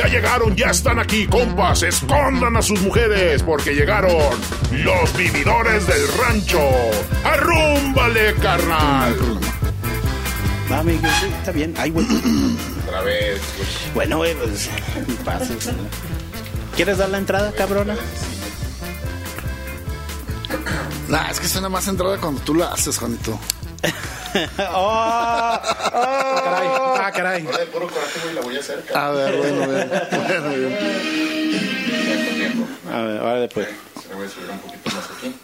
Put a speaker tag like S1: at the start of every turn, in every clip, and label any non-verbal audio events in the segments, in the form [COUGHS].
S1: Ya llegaron, ya están aquí, compas. Escondan a sus mujeres porque llegaron los vividores del rancho. ¡Arrúmbale, carnal!
S2: Mami, está bien. Ay, güey.
S1: Otra vez.
S2: Bueno, güey, pues. pases, ¿no? ¿Quieres dar la entrada, cabrona?
S3: Nah, es que suena más entrada cuando tú la haces, Juanito.
S2: ¡Oh!
S4: Caray, ah, caray.
S1: De puro coraje, güey, la voy a hacer.
S3: A ver, bueno, bueno. bueno, [LAUGHS] bien.
S2: A ver, ahora después.
S1: Se voy a subir un poquito más aquí.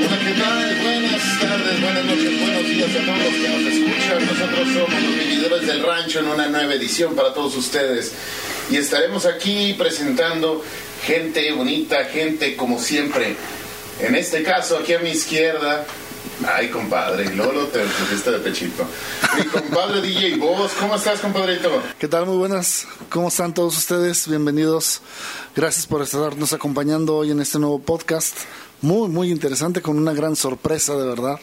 S1: Hola, ¿qué tal? Buenas tardes, buenas noches, buenos días a todos los que nos escuchan. Nosotros somos los vividores del rancho en una nueva edición para todos ustedes. Y estaremos aquí presentando gente bonita, gente como siempre. En este caso, aquí a mi izquierda. Ay, compadre, Lolo, te pusiste de pechito. Mi compadre [LAUGHS] DJ Vos, ¿cómo estás, compadrito?
S3: ¿Qué tal? Muy buenas. ¿Cómo están todos ustedes? Bienvenidos. Gracias por estarnos acompañando hoy en este nuevo podcast. Muy, muy interesante, con una gran sorpresa, de verdad.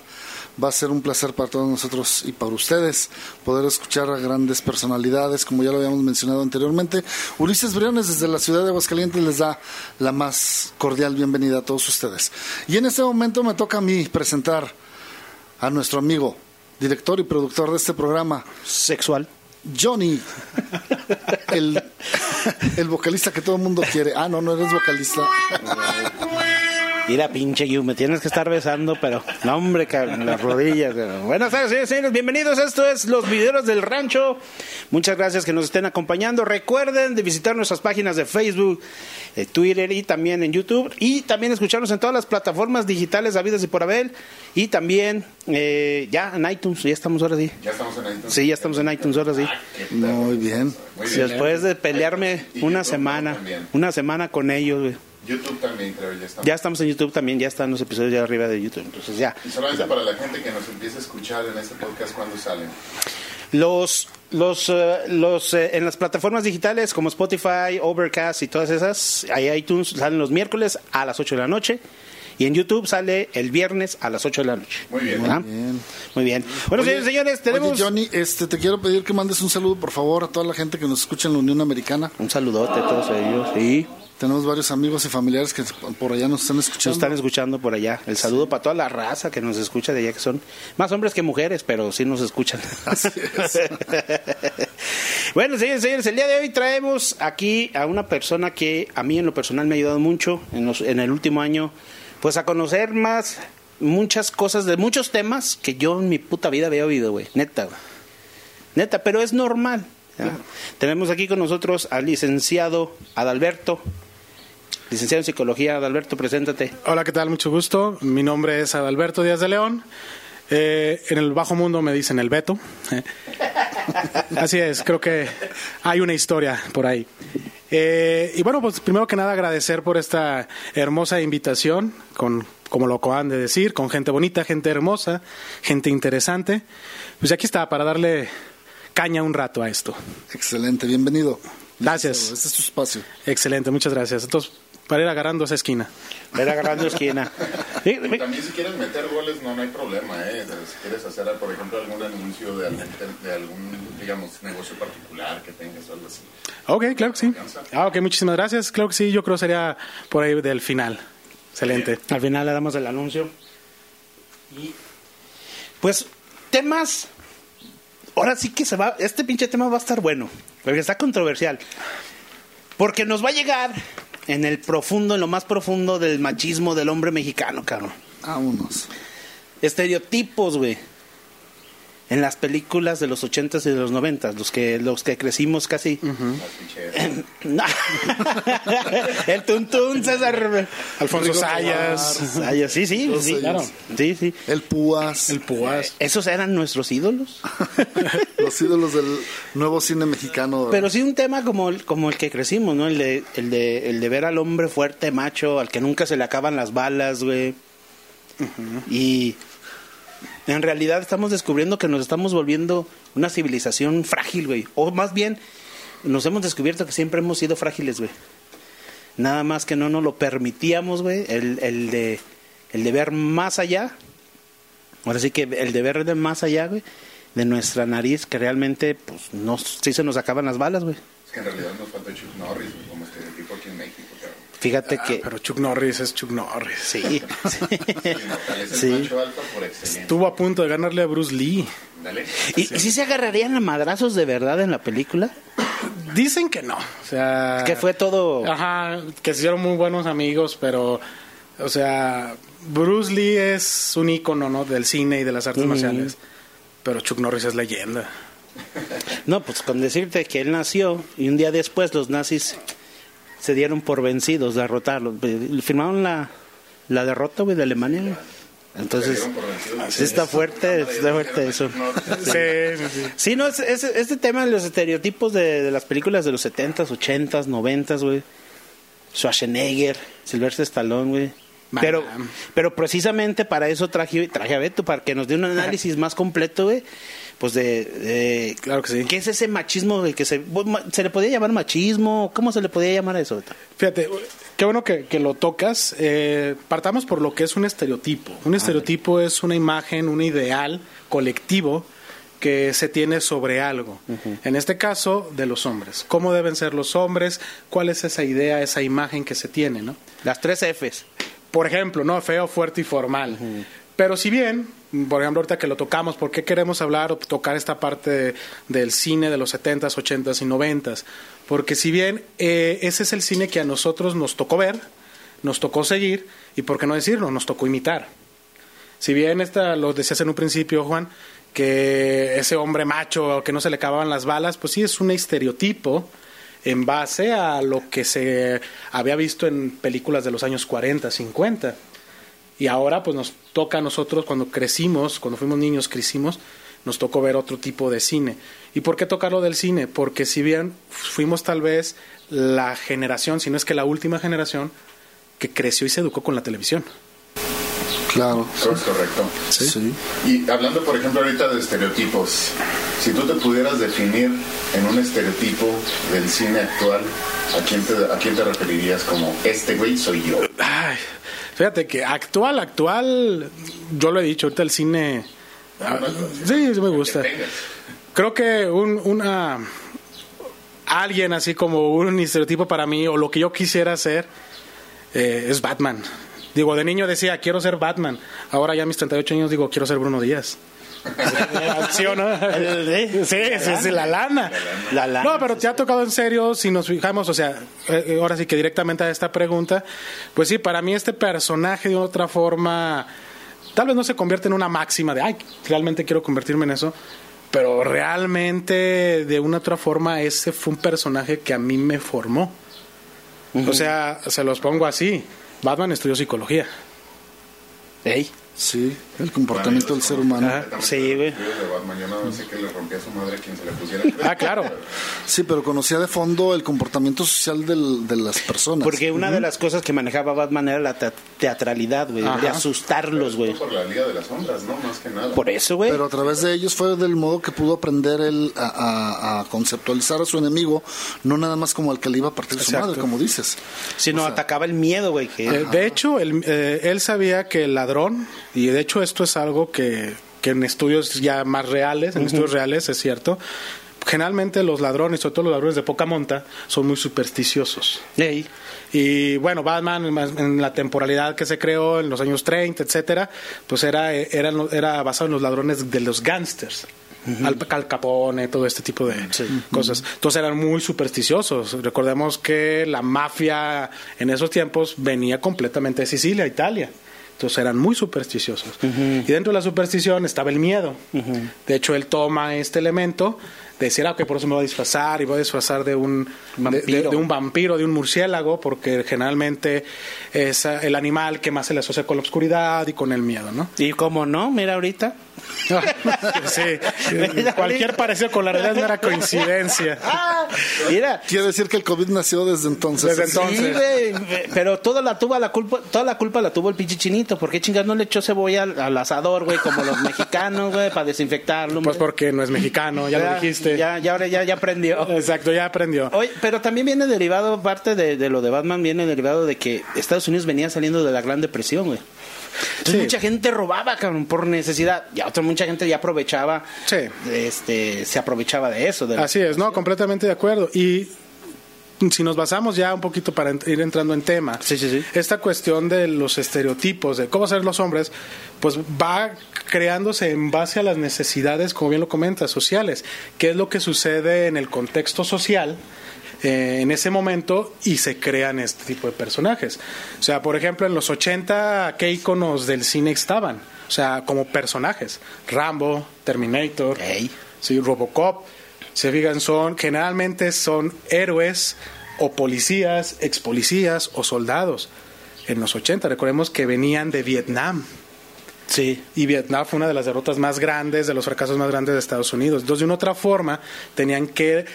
S3: Va a ser un placer para todos nosotros y para ustedes poder escuchar a grandes personalidades, como ya lo habíamos mencionado anteriormente. Ulises Briones desde la ciudad de Aguascalientes les da la más cordial bienvenida a todos ustedes. Y en este momento me toca a mí presentar a nuestro amigo, director y productor de este programa,
S2: Sexual.
S3: Johnny, el, el vocalista que todo el mundo quiere. Ah, no, no eres vocalista. [LAUGHS]
S2: Mira, pinche Yu, me tienes que estar besando, pero no, hombre, cabrón, las rodillas. Buenas tardes, señores, señores, bienvenidos. Esto es Los Videos del Rancho. Muchas gracias que nos estén acompañando. Recuerden de visitar nuestras páginas de Facebook, eh, Twitter y también en YouTube. Y también escucharnos en todas las plataformas digitales habidas y por haber. Y también eh, ya en iTunes, ya estamos ahora sí.
S1: Ya estamos en ahí.
S2: Sí, ya estamos en iTunes ahora sí.
S3: Muy bien.
S1: Muy bien.
S2: después de pelearme una semana, una semana con ellos, güey.
S1: YouTube también, creo, ya estamos.
S2: Ya estamos en YouTube también, ya están los episodios ya arriba de YouTube. Entonces ya.
S1: Y solamente para la gente que nos empiece a escuchar en este podcast, ¿cuándo salen?
S2: Los, los, eh, los eh, en las plataformas digitales como Spotify, Overcast y todas esas, ahí iTunes salen los miércoles a las 8 de la noche. Y en YouTube sale el viernes a las 8 de la noche.
S1: Muy bien.
S2: ¿Verdad?
S3: bien.
S2: Muy bien. Bueno,
S3: Oye,
S2: señores, señores, tenemos
S3: Oye, Johnny, este, te quiero pedir que mandes un saludo, por favor, a toda la gente que nos escucha en la Unión Americana.
S2: un saludote a todos ellos. Sí,
S3: Tenemos varios amigos y familiares que por allá nos están
S2: nos
S3: escuchando.
S2: están escuchando por allá. El saludo para toda la raza que nos escucha de allá, que son más hombres que mujeres, pero sí nos escuchan.
S3: Así es. [LAUGHS]
S2: bueno, señores, señores, el día de hoy traemos aquí a una persona que a mí en lo personal me ha ayudado mucho en, los- en el último año, pues a conocer más muchas cosas de muchos temas que yo en mi puta vida había oído, güey. Neta, güey. Neta, pero es normal. Tenemos aquí con nosotros al licenciado Adalberto. Licenciado en Psicología, Adalberto, preséntate.
S4: Hola, ¿qué tal? Mucho gusto. Mi nombre es Adalberto Díaz de León. Eh, en el bajo mundo me dicen el Beto. [LAUGHS] Así es, creo que hay una historia por ahí. Eh, y bueno, pues primero que nada agradecer por esta hermosa invitación, con, como lo acaban de decir, con gente bonita, gente hermosa, gente interesante. Pues aquí está, para darle caña un rato a esto.
S3: Excelente, bienvenido.
S4: Gracias.
S3: Este es tu espacio.
S4: Excelente, muchas gracias. Entonces, para ir agarrando esa esquina.
S2: Ver agarrando esquina.
S1: También si quieres meter goles no, no hay problema, ¿eh? Si quieres hacer, por ejemplo, algún anuncio de algún, de algún, digamos, negocio particular que tengas o algo así.
S4: Ok, claro que sí. Ah, ok, muchísimas gracias. Claro que sí, yo creo que sería por ahí del final. Excelente.
S2: Al final le damos el anuncio. Y pues temas ahora sí que se va este pinche tema va a estar bueno, porque está controversial. Porque nos va a llegar en el profundo, en lo más profundo del machismo del hombre mexicano, cabrón.
S3: Vámonos.
S2: Estereotipos, güey. En las películas de los ochentas y de los noventas, los que los que crecimos casi.
S1: Las ficheras. [LAUGHS]
S2: el tuntún César
S4: Alfonso Sayas.
S2: Sayas, sí, sí,
S3: Los
S2: sí, claro. Sí, sí.
S3: El Púas.
S4: El Púas.
S2: ¿Esos eran nuestros ídolos? [LAUGHS]
S3: Los ídolos del nuevo cine mexicano.
S2: Pero sí un tema como el, como el que crecimos, ¿no? El de, el, de, el de ver al hombre fuerte, macho, al que nunca se le acaban las balas, güey. Y en realidad estamos descubriendo que nos estamos volviendo una civilización frágil, güey. O más bien, nos hemos descubierto que siempre hemos sido frágiles, güey. Nada más que no nos lo permitíamos, güey. El, el, de, el de ver más allá. Ahora sí que el de ver de más allá, güey. de nuestra nariz que realmente, pues, no, sí se nos acaban las balas, güey.
S1: Es que en realidad nos falta Chuck Norris, como estereotipo aquí en México.
S2: Fíjate
S4: Ah,
S2: que...
S4: pero Chuck Norris es Chuck Norris.
S2: Sí, [LAUGHS] sí. Sí.
S4: Estuvo a punto de ganarle a Bruce Lee.
S1: Dale.
S2: ¿Y, si se agarrarían a madrazos de verdad en la película?
S4: Dicen que no. O sea,
S2: Que fue todo...
S4: Ajá, que se hicieron muy buenos amigos, pero, o sea, Bruce Lee es un ícono, ¿no? Del cine y de las artes marciales. Pero Chuck Norris es leyenda.
S2: No, pues con decirte que él nació y un día después los nazis se dieron por vencidos, derrotarlos. Firmaron la, la derrota, güey, de Alemania. Entonces, está fuerte, está fuerte eso.
S4: Sí, sí, sí.
S2: Sí, no, es, es- este tema de los estereotipos de, de las películas de los 70s, 80s, 90s, güey. Schwarzenegger, Sylvester Stallone, güey. Pero, pero precisamente para eso traje, traje a Beto, para que nos dé un análisis más completo, güey. Pues de, de-
S4: Claro que sí.
S2: ¿Qué es ese machismo que se, se le podía llamar machismo? ¿Cómo se le podía llamar a eso?
S4: Fíjate, qué bueno que, que lo tocas. Eh, partamos por lo que es un estereotipo. Un estereotipo es una imagen, un ideal colectivo que se tiene sobre algo. En este caso, de los hombres. ¿Cómo deben ser los hombres? ¿Cuál es esa idea, esa imagen que se tiene? ¿no?
S2: Las tres Fs.
S4: por ejemplo, ¿no? Feo, fuerte y formal. Pero si bien, por ejemplo, ahorita que lo tocamos, ¿por qué queremos hablar o tocar esta parte de- del cine de los 70s, 80s y 90s? Porque si bien eh, ese es el cine que a nosotros nos tocó ver, nos tocó seguir, y por qué no decirlo, nos tocó imitar. Si bien esta, lo decías en un principio, Juan, que ese hombre macho que no se le acababan las balas, pues sí es un estereotipo en base a lo que se había visto en películas de los años 40, 50. Y ahora pues nos toca a nosotros cuando crecimos, cuando fuimos niños crecimos, nos tocó ver otro tipo de cine. ¿Y por qué tocarlo del cine? Porque si bien fuimos tal vez la generación, si no es que la última generación, que creció y se educó con la televisión.
S3: Claro.
S1: Eso es correcto.
S3: Sí.
S1: Y hablando, por ejemplo, ahorita de estereotipos, si tú te pudieras definir en un estereotipo del cine actual, ¿a quién te, a quién te referirías como este güey soy yo?
S4: Ay, fíjate que actual, actual, yo lo he dicho, ahorita el cine... ah, Sí, sí me gusta. Creo que un, una alguien así como un estereotipo para mí o lo que yo quisiera hacer eh, es Batman. Digo, de niño decía, quiero ser Batman. Ahora ya a mis 38 años digo, quiero ser Bruno Díaz. [LAUGHS] ¿Sí o no?
S2: El-
S4: Sí, sí, sí, la lana.
S2: La lana,
S4: No, pero te ha tocado en serio, si nos fijamos, o sea, eh, ahora sí que directamente a esta pregunta, pues sí, para mí este personaje de otra forma, tal vez no se convierte en una máxima de, ay, realmente quiero convertirme en eso, pero realmente de una otra forma ese fue un personaje que a mí me formó. O sea, se los pongo así, Batman estudió psicología.
S2: Ey.
S3: Sí, el comportamiento del ser humano.
S2: Ajá. Sí, güey.
S1: De Batman, yo no sé que le rompía a su madre a quien se le pusiera.
S4: Ah, claro.
S3: Sí, pero conocía de fondo el comportamiento social del- de las personas.
S2: Porque una de las cosas que manejaba Batman era la te- teatralidad, güey. De asustarlos, güey.
S1: Por la Liga de las Sombras, ¿no? Más que nada.
S2: Por eso, güey.
S3: Pero a través de ellos fue del modo que pudo aprender él a, a- a conceptualizar a su enemigo, no nada más como al que le iba a partir su
S4: Exacto.
S3: madre, como dices.
S2: Si no, atacaba el miedo, güey. Que...
S4: Eh, de hecho, él, eh, él sabía que el ladrón, y de hecho esto es algo que, que en estudios ya más reales, en estudios reales es cierto, generalmente los ladrones, sobre todo los ladrones de poca monta, son muy supersticiosos. Y bueno, Batman en la temporalidad que se creó en los años 30, etcétera, pues era, era, era basado en los ladrones de los gángsters. Al, Al Capone, todo este tipo de cosas. Entonces eran muy supersticiosos. Recordemos que la mafia en esos tiempos venía completamente de Sicilia, Italia. Entonces eran muy supersticiosos. Y dentro de la superstición estaba el miedo. De hecho, él toma este elemento de decir, ah, ok, por eso me voy a disfrazar y voy a disfrazar de un de- de-
S2: Vampiro.
S4: de un vampiro, de un murciélago, porque generalmente es eh, el animal que más se le asocia con la oscuridad y con el miedo, ¿no?
S2: Y como no, mira ahorita. [LAUGHS]
S4: sí, cualquier parecido con la realidad no era [LAUGHS] coincidencia.
S2: Ah, mira.
S3: Quiere decir que el COVID nació desde entonces.
S4: Desde
S2: Sí,
S4: entonces.
S2: güey, pero toda la tuvo la culpa, toda la culpa la tuvo el pinche chinito, ¿por qué chingas no le echó cebolla al, al asador, güey, como los mexicanos, güey, para desinfectarlo?
S4: Pues porque no es mexicano, ya, lo dijiste.
S2: Ya, ya, ahora ya, ya aprendió.
S4: Exacto, ya aprendió.
S2: Oye, pero también viene derivado, parte de, de lo de Batman, viene derivado de que Estados Unidos venía saliendo de la Gran Depresión, güey. Entonces
S4: Sí.
S2: mucha gente robaba, cabrón, por necesidad. Ya otra mucha gente ya aprovechaba,
S4: Sí.
S2: este, se aprovechaba de eso. de
S4: Así es, no, completamente de acuerdo. Y si nos basamos ya un poquito para ir entrando en tema,
S2: Sí, sí, sí.
S4: esta cuestión de los estereotipos, de cómo ser los hombres, pues va creándose en base a las necesidades, como bien lo comentas, sociales. ¿Qué es lo que sucede en el contexto social? eh, en ese momento y se crean este tipo de personajes. O sea, por ejemplo, en los 80, ¿qué iconos del cine estaban? O sea, como personajes. Rambo, Terminator. Sí, Robocop, se fijan, son generalmente son héroes o policías, ex policías o soldados. En los 80, recordemos que venían de Vietnam.
S2: Sí.
S4: Y Vietnam fue una de las derrotas más grandes, de los fracasos más grandes de Estados Unidos. Entonces, de una otra forma, tenían que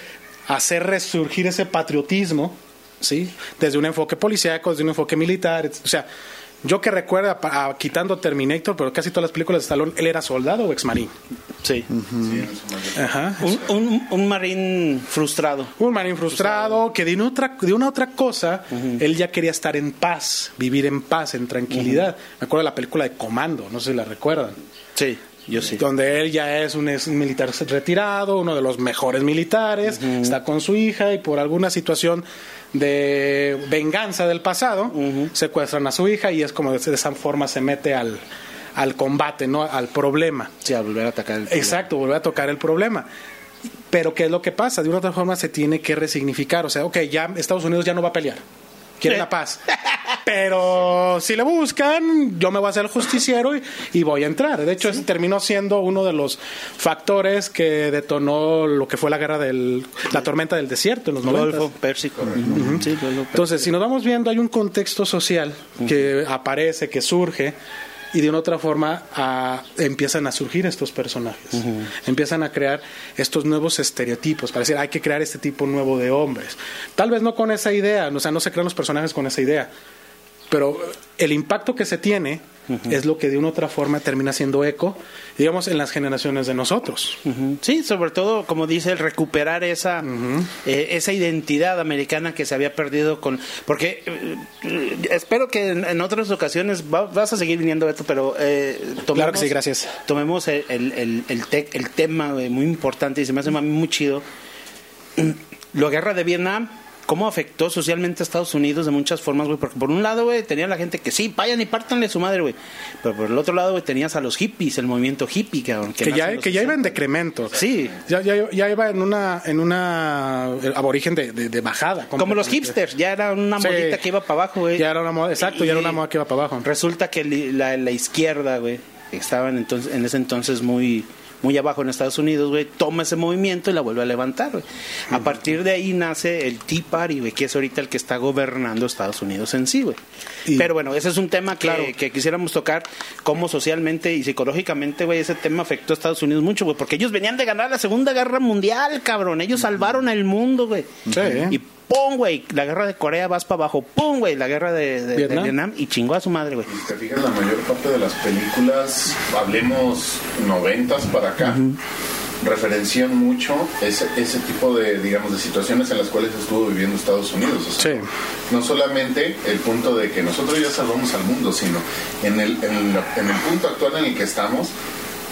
S4: hacer resurgir ese patriotismo, ¿sí? Desde un enfoque policíaco, desde un enfoque militar. O sea, yo que recuerda, a- quitando Terminator, pero casi todas las películas de Stallone, él era soldado o exmarín.
S2: Sí.
S1: Sí.
S4: Ajá.
S2: Un, un, un marín frustrado.
S4: Un marín frustrado que de una otra, de una otra cosa, él ya quería estar en paz, vivir en paz, en tranquilidad. Me acuerdo de la película de Comando, no sé si la recuerdan.
S2: Sí, yo sí.
S4: Donde él ya es un, es un militar retirado, uno de los mejores militares, está con su hija y por alguna situación de venganza del pasado, secuestran a su hija y es como de de esa forma se mete al, al combate, ¿no? al problema.
S2: Sí, a volver a atacar el
S4: Exacto, volver a tocar el problema. Pero ¿qué es lo que pasa? De una otra forma se tiene que resignificar. O sea, ok, ya Estados Unidos ya no va a pelear. Quiere
S2: Sí.
S4: la paz. Pero si le buscan, yo me voy a hacer justiciero y, y voy a entrar. De hecho, ese terminó siendo uno de los factores que detonó lo que fue la guerra del... la tormenta del desierto en los
S2: Golfo
S4: 90.
S2: Pérsico. Ujú. Sí, Golfo
S4: Entonces, si nos vamos viendo, hay un contexto social que aparece, que surge, y de una otra forma ah, empiezan a surgir estos personajes. Empiezan a crear estos nuevos estereotipos, para decir, hay que crear este tipo nuevo de hombres. Tal vez no con esa idea, o sea, no se crean los personajes con esa idea, pero el impacto que se tiene es lo que de una u otra forma termina siendo eco, digamos, en las generaciones de nosotros.
S2: Sí, sobre todo, como dice, el recuperar esa, eh, esa identidad americana que se había perdido con... Porque eh, eh, espero que en, en otras ocasiones va- vas a seguir viniendo, Beto, pero... eh, tomemos-
S4: Claro que sí, gracias.
S2: Tomemos el, el, el, el te- el tema güey, muy importante y se me hace a mí muy chido. [CLEARS THROAT] La guerra de Vietnam, cómo afectó socialmente a Estados Unidos de muchas formas, güey. Porque por un lado, güey, tenía la gente que sí, vayan y pártanle su madre, güey. Pero por el otro lado, güey, tenías a los hippies, el movimiento hippie, cabrón.
S4: Que, ya, que ya iba en
S2: 60.
S4: decremento.
S2: Sí.
S4: Ya, ya, ya iba en una, en una eh, aborigen de, de- de bajada.
S2: Como los hipsters, ya era una
S4: Sí.
S2: modita que iba para abajo, güey.
S4: Ya era una moda, exacto, ya era una moda que iba para abajo.
S2: Resulta que la, la izquierda, güey, estaban entonces, en ese entonces muy muy abajo en Estados Unidos, güey, toma ese movimiento y la vuelve a levantar, güey. A partir de ahí nace el Tea Party, güey, que es ahorita el que está gobernando Estados Unidos en sí, güey. Pero bueno, ese es un tema que,
S4: Claro.
S2: que quisiéramos tocar, cómo socialmente y psicológicamente, güey, ese tema afectó a Estados Unidos mucho, güey, porque ellos venían de ganar la Segunda Guerra Mundial, cabrón. Ellos salvaron el mundo, güey.
S4: Sí.
S2: Y ¡pum, güey! La guerra de Corea vas para abajo. ¡Pum, güey! La guerra de, de- de
S4: Vietnam.
S2: Y chingó a su madre, güey.
S1: Si te fijas, la mayor parte de las películas, hablemos noventas para acá, referencian mucho ese, ese tipo de, digamos, de situaciones en las cuales estuvo viviendo Estados Unidos. O sea,
S4: Sí.
S1: No solamente el punto de que nosotros ya salvamos al mundo, sino en el, en, la- en el punto actual en el que estamos,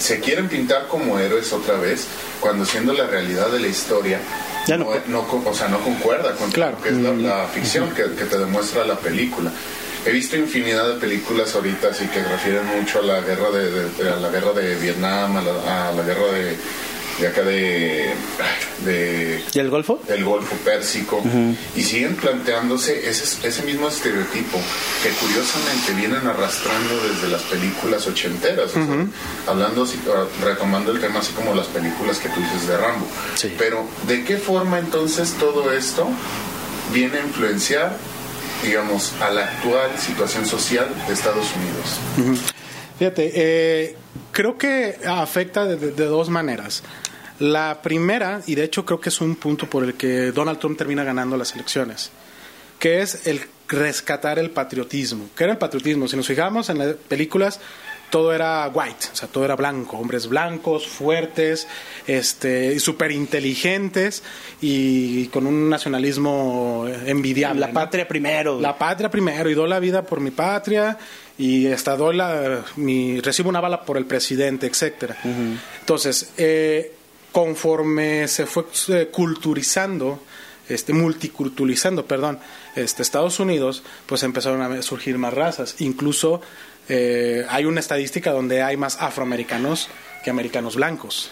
S1: se quieren pintar como héroes otra vez, cuando siendo la realidad de la historia,
S2: Ya no.
S1: no, o sea, no concuerda con
S4: Claro.
S1: lo que es la, la ficción que, que te demuestra la película. He visto infinidad de películas ahorita así que refieren mucho a la guerra de, de- de- a la guerra de Vietnam, a la, a la guerra de, de acá de, de
S2: ¿Y el Golfo?
S1: del Golfo Pérsico y siguen planteándose ese, ese mismo estereotipo que curiosamente vienen arrastrando desde las películas ochenteras, o sea, hablando así, ah, retomando el tema así como las películas que tú dices de Rambo.
S2: Sí.
S1: Pero ¿de qué forma entonces todo esto viene a influenciar, digamos, a la actual situación social de Estados Unidos?
S4: Fíjate, eh, creo que afecta de, de- de dos maneras. La primera, y de hecho creo que es un punto por el que Donald Trump termina ganando las elecciones, que es el rescatar el patriotismo. ¿Qué era el patriotismo? Si nos fijamos en las películas, todo era white, o sea, todo era blanco, hombres blancos, fuertes, este, súper inteligentes y con un nacionalismo envidiable.
S2: La
S4: ¿no?
S2: patria primero.
S4: La patria primero, y doy la vida por mi patria y hasta doy la, mi, recibo una bala por el presidente, etcétera. Entonces, eh, conforme se fue eh, culturizando, este, multiculturalizando, perdón, este, Estados Unidos, pues empezaron a surgir más razas. Incluso eh, hay una estadística donde hay más afroamericanos que americanos blancos.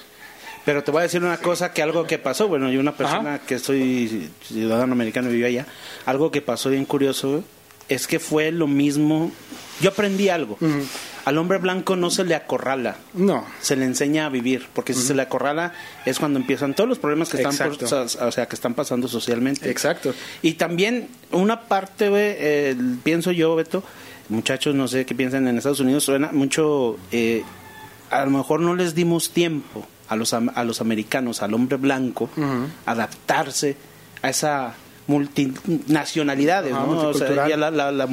S2: Pero te voy a decir una cosa que algo que pasó, bueno, yo una persona que soy ciudadano americano y vivo allá, algo que pasó bien curioso es que fue lo mismo, yo aprendí algo. Al hombre blanco no se le acorrala.
S4: No.
S2: Se le enseña a vivir, porque si se le acorrala es cuando empiezan todos los problemas que están, o sea, que están pasando socialmente.
S4: Exacto.
S2: Y también una parte, eh, pienso yo, Beto, muchachos, no sé qué piensan en Estados Unidos, suena mucho, eh, a lo mejor no les dimos tiempo a los, a los americanos, al hombre blanco, adaptarse a esa multinacionalididades, ¿no? O sea, la, la, la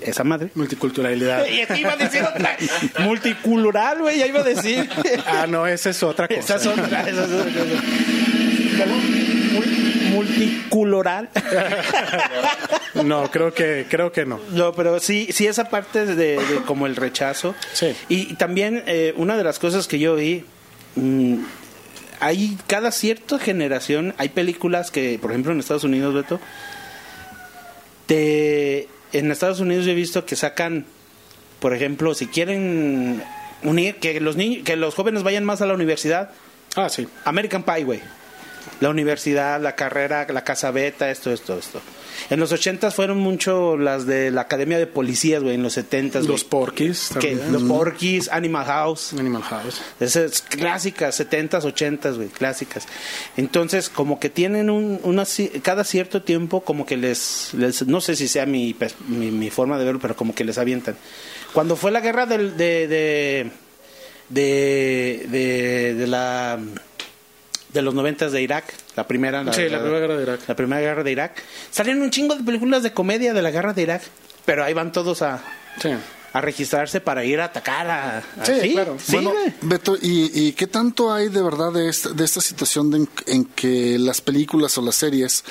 S2: esa madre.
S4: Multiculturalidad. [LAUGHS]
S2: y aquí iba a decir otra. [LAUGHS] Multicultural, güey, ya iba a decir.
S4: ah, no, esa es otra cosa.
S2: Esa es otra. Esa es otra. Multicultural. [LAUGHS]
S4: no, creo que creo que no.
S2: No, pero sí, sí esa parte de, de como el rechazo.
S4: Sí.
S2: Y también eh, una de las cosas que yo vi. Mmm, hay cada cierta generación, hay películas que, por ejemplo, en Estados Unidos, Beto, te, en Estados Unidos yo he visto que sacan, por ejemplo, si quieren unir, que los niños, que los jóvenes vayan más a la universidad.
S4: Ah, sí.
S2: American Pie, güey. La universidad, la carrera, la casa beta, esto, esto, esto. En los ochentas fueron mucho las de la Academia de Policías, güey, en los setentas.
S4: Los Porkies
S2: también. Los Porkies, Animal House.
S4: Animal House.
S2: Esas clásicas, setentas, ochentas, güey, clásicas. Entonces, como que tienen un, una, cada cierto tiempo, como que les, les no sé si sea mi, mi, mi, forma de verlo, pero como que les avientan. Cuando fue la guerra del, de, de, de, de, de la de los noventas de Irak, la primera,
S4: la, sí, la, la, primera guerra de Irak.
S2: La primera guerra de Irak. Salieron un chingo de películas de comedia de la guerra de Irak, pero ahí van todos a,
S4: sí.
S2: a registrarse para ir a atacar a... a
S4: sí, claro.
S3: Sí, bueno, Beto, ¿y, ¿y, qué tanto hay de verdad de esta, de esta situación de en, en que las películas o las series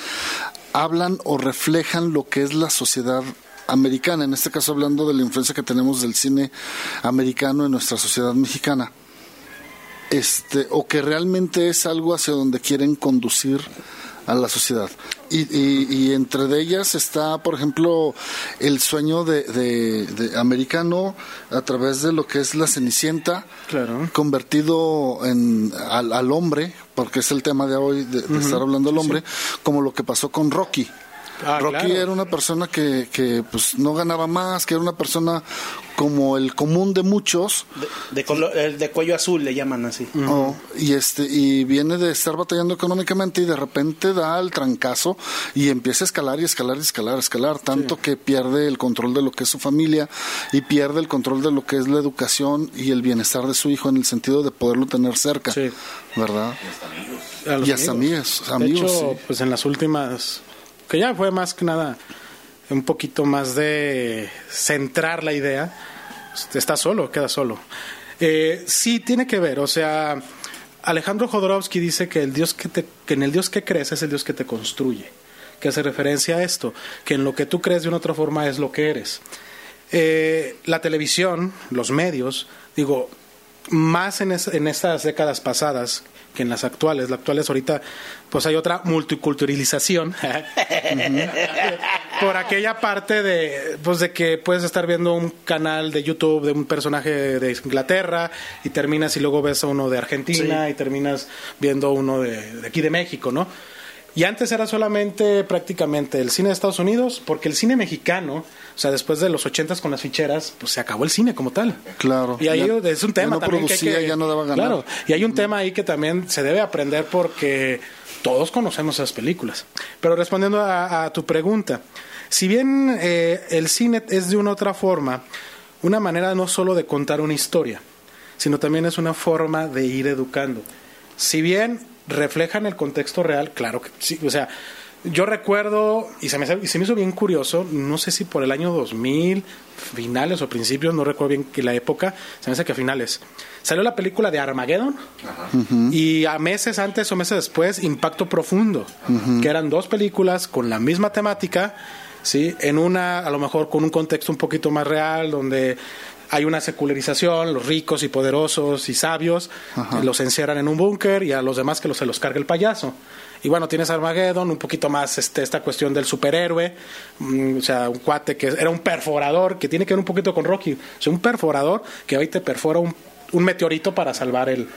S3: hablan o reflejan lo que es la sociedad americana, en este caso hablando de la influencia que tenemos del cine americano en nuestra sociedad mexicana? Este, o que realmente es algo hacia donde quieren conducir a la sociedad. Y, y, y entre de ellas está, por ejemplo, el sueño de, de, de, americano a través de lo que es la Cenicienta,
S4: claro.
S3: convertido en, al, al, hombre, porque es el tema de hoy, de, uh -huh. estar hablando del hombre, sí. como lo que pasó con Rocky.
S4: Ah,
S3: Rocky
S4: claro.
S3: era una persona que, que pues no ganaba más, que era una persona como el común de muchos.
S2: De, de, color, de cuello azul le llaman así.
S3: Uh -huh. oh, y este y viene de estar batallando económicamente y de repente da el trancazo y empieza a escalar y escalar y escalar, escalar, tanto sí. que pierde el control de lo que es su familia y pierde el control de lo que es la educación y el bienestar de su hijo en el sentido de poderlo tener cerca,
S4: sí.
S3: ¿verdad?
S4: Y hasta amigos.
S3: Y hasta amigos, amigos.
S4: De hecho,
S3: sí.
S4: pues en las últimas que ya fue más que nada un poquito más de centrar la idea. Está solo, queda solo. Eh, sí, tiene que ver. O sea, Alejandro Jodorowsky dice que, el Dios que, te, que en el Dios que crees es el Dios que te construye. Que hace referencia a esto, que en lo que tú crees de una otra forma es lo que eres. Eh, la televisión, los medios, digo, más en, es, en estas décadas pasadas, que en las actuales. Las actuales ahorita pues hay otra multiculturalización [LAUGHS] por aquella parte de pues de que puedes estar viendo un canal de YouTube de un personaje de Inglaterra y terminas y luego ves a uno de Argentina sí. y terminas viendo uno de, de aquí de México, ¿no? Y antes era solamente prácticamente el cine de Estados Unidos, porque el cine mexicano, o sea, después de los ochentas con las ficheras, pues se acabó el cine como tal.
S3: Claro.
S4: Y ahí ya, es un tema
S3: ya no
S4: también
S3: producía,
S4: que, que,
S3: ya no daba ganar.
S4: Claro. Y hay un tema ahí que también se debe aprender porque todos conocemos esas películas. Pero respondiendo a, a tu pregunta, si bien eh, el cine es de una otra forma, una manera no solo de contar una historia, sino también es una forma de ir educando. Si bien reflejan el contexto real, claro que sí, o sea, yo recuerdo, y se, me, y se me hizo bien curioso, no sé si por el año 2000, finales o principios, no recuerdo bien que la época, se me hace que a finales, salió la película de Armageddon, uh -huh. y a meses antes o meses después, Impacto Profundo, uh -huh. que eran dos películas con la misma temática, ¿sí? En una, a lo mejor con un contexto un poquito más real, donde hay una secularización, los ricos y poderosos y sabios los encierran en un búnker y a los demás que los, se los carga el payaso. Y bueno, tienes Armageddon, un poquito más este, esta cuestión del superhéroe, mm, o sea, un cuate que era un perforador, que tiene que ver un poquito con Rocky, o sea, un perforador que hoy te perfora un un meteorito para salvar el,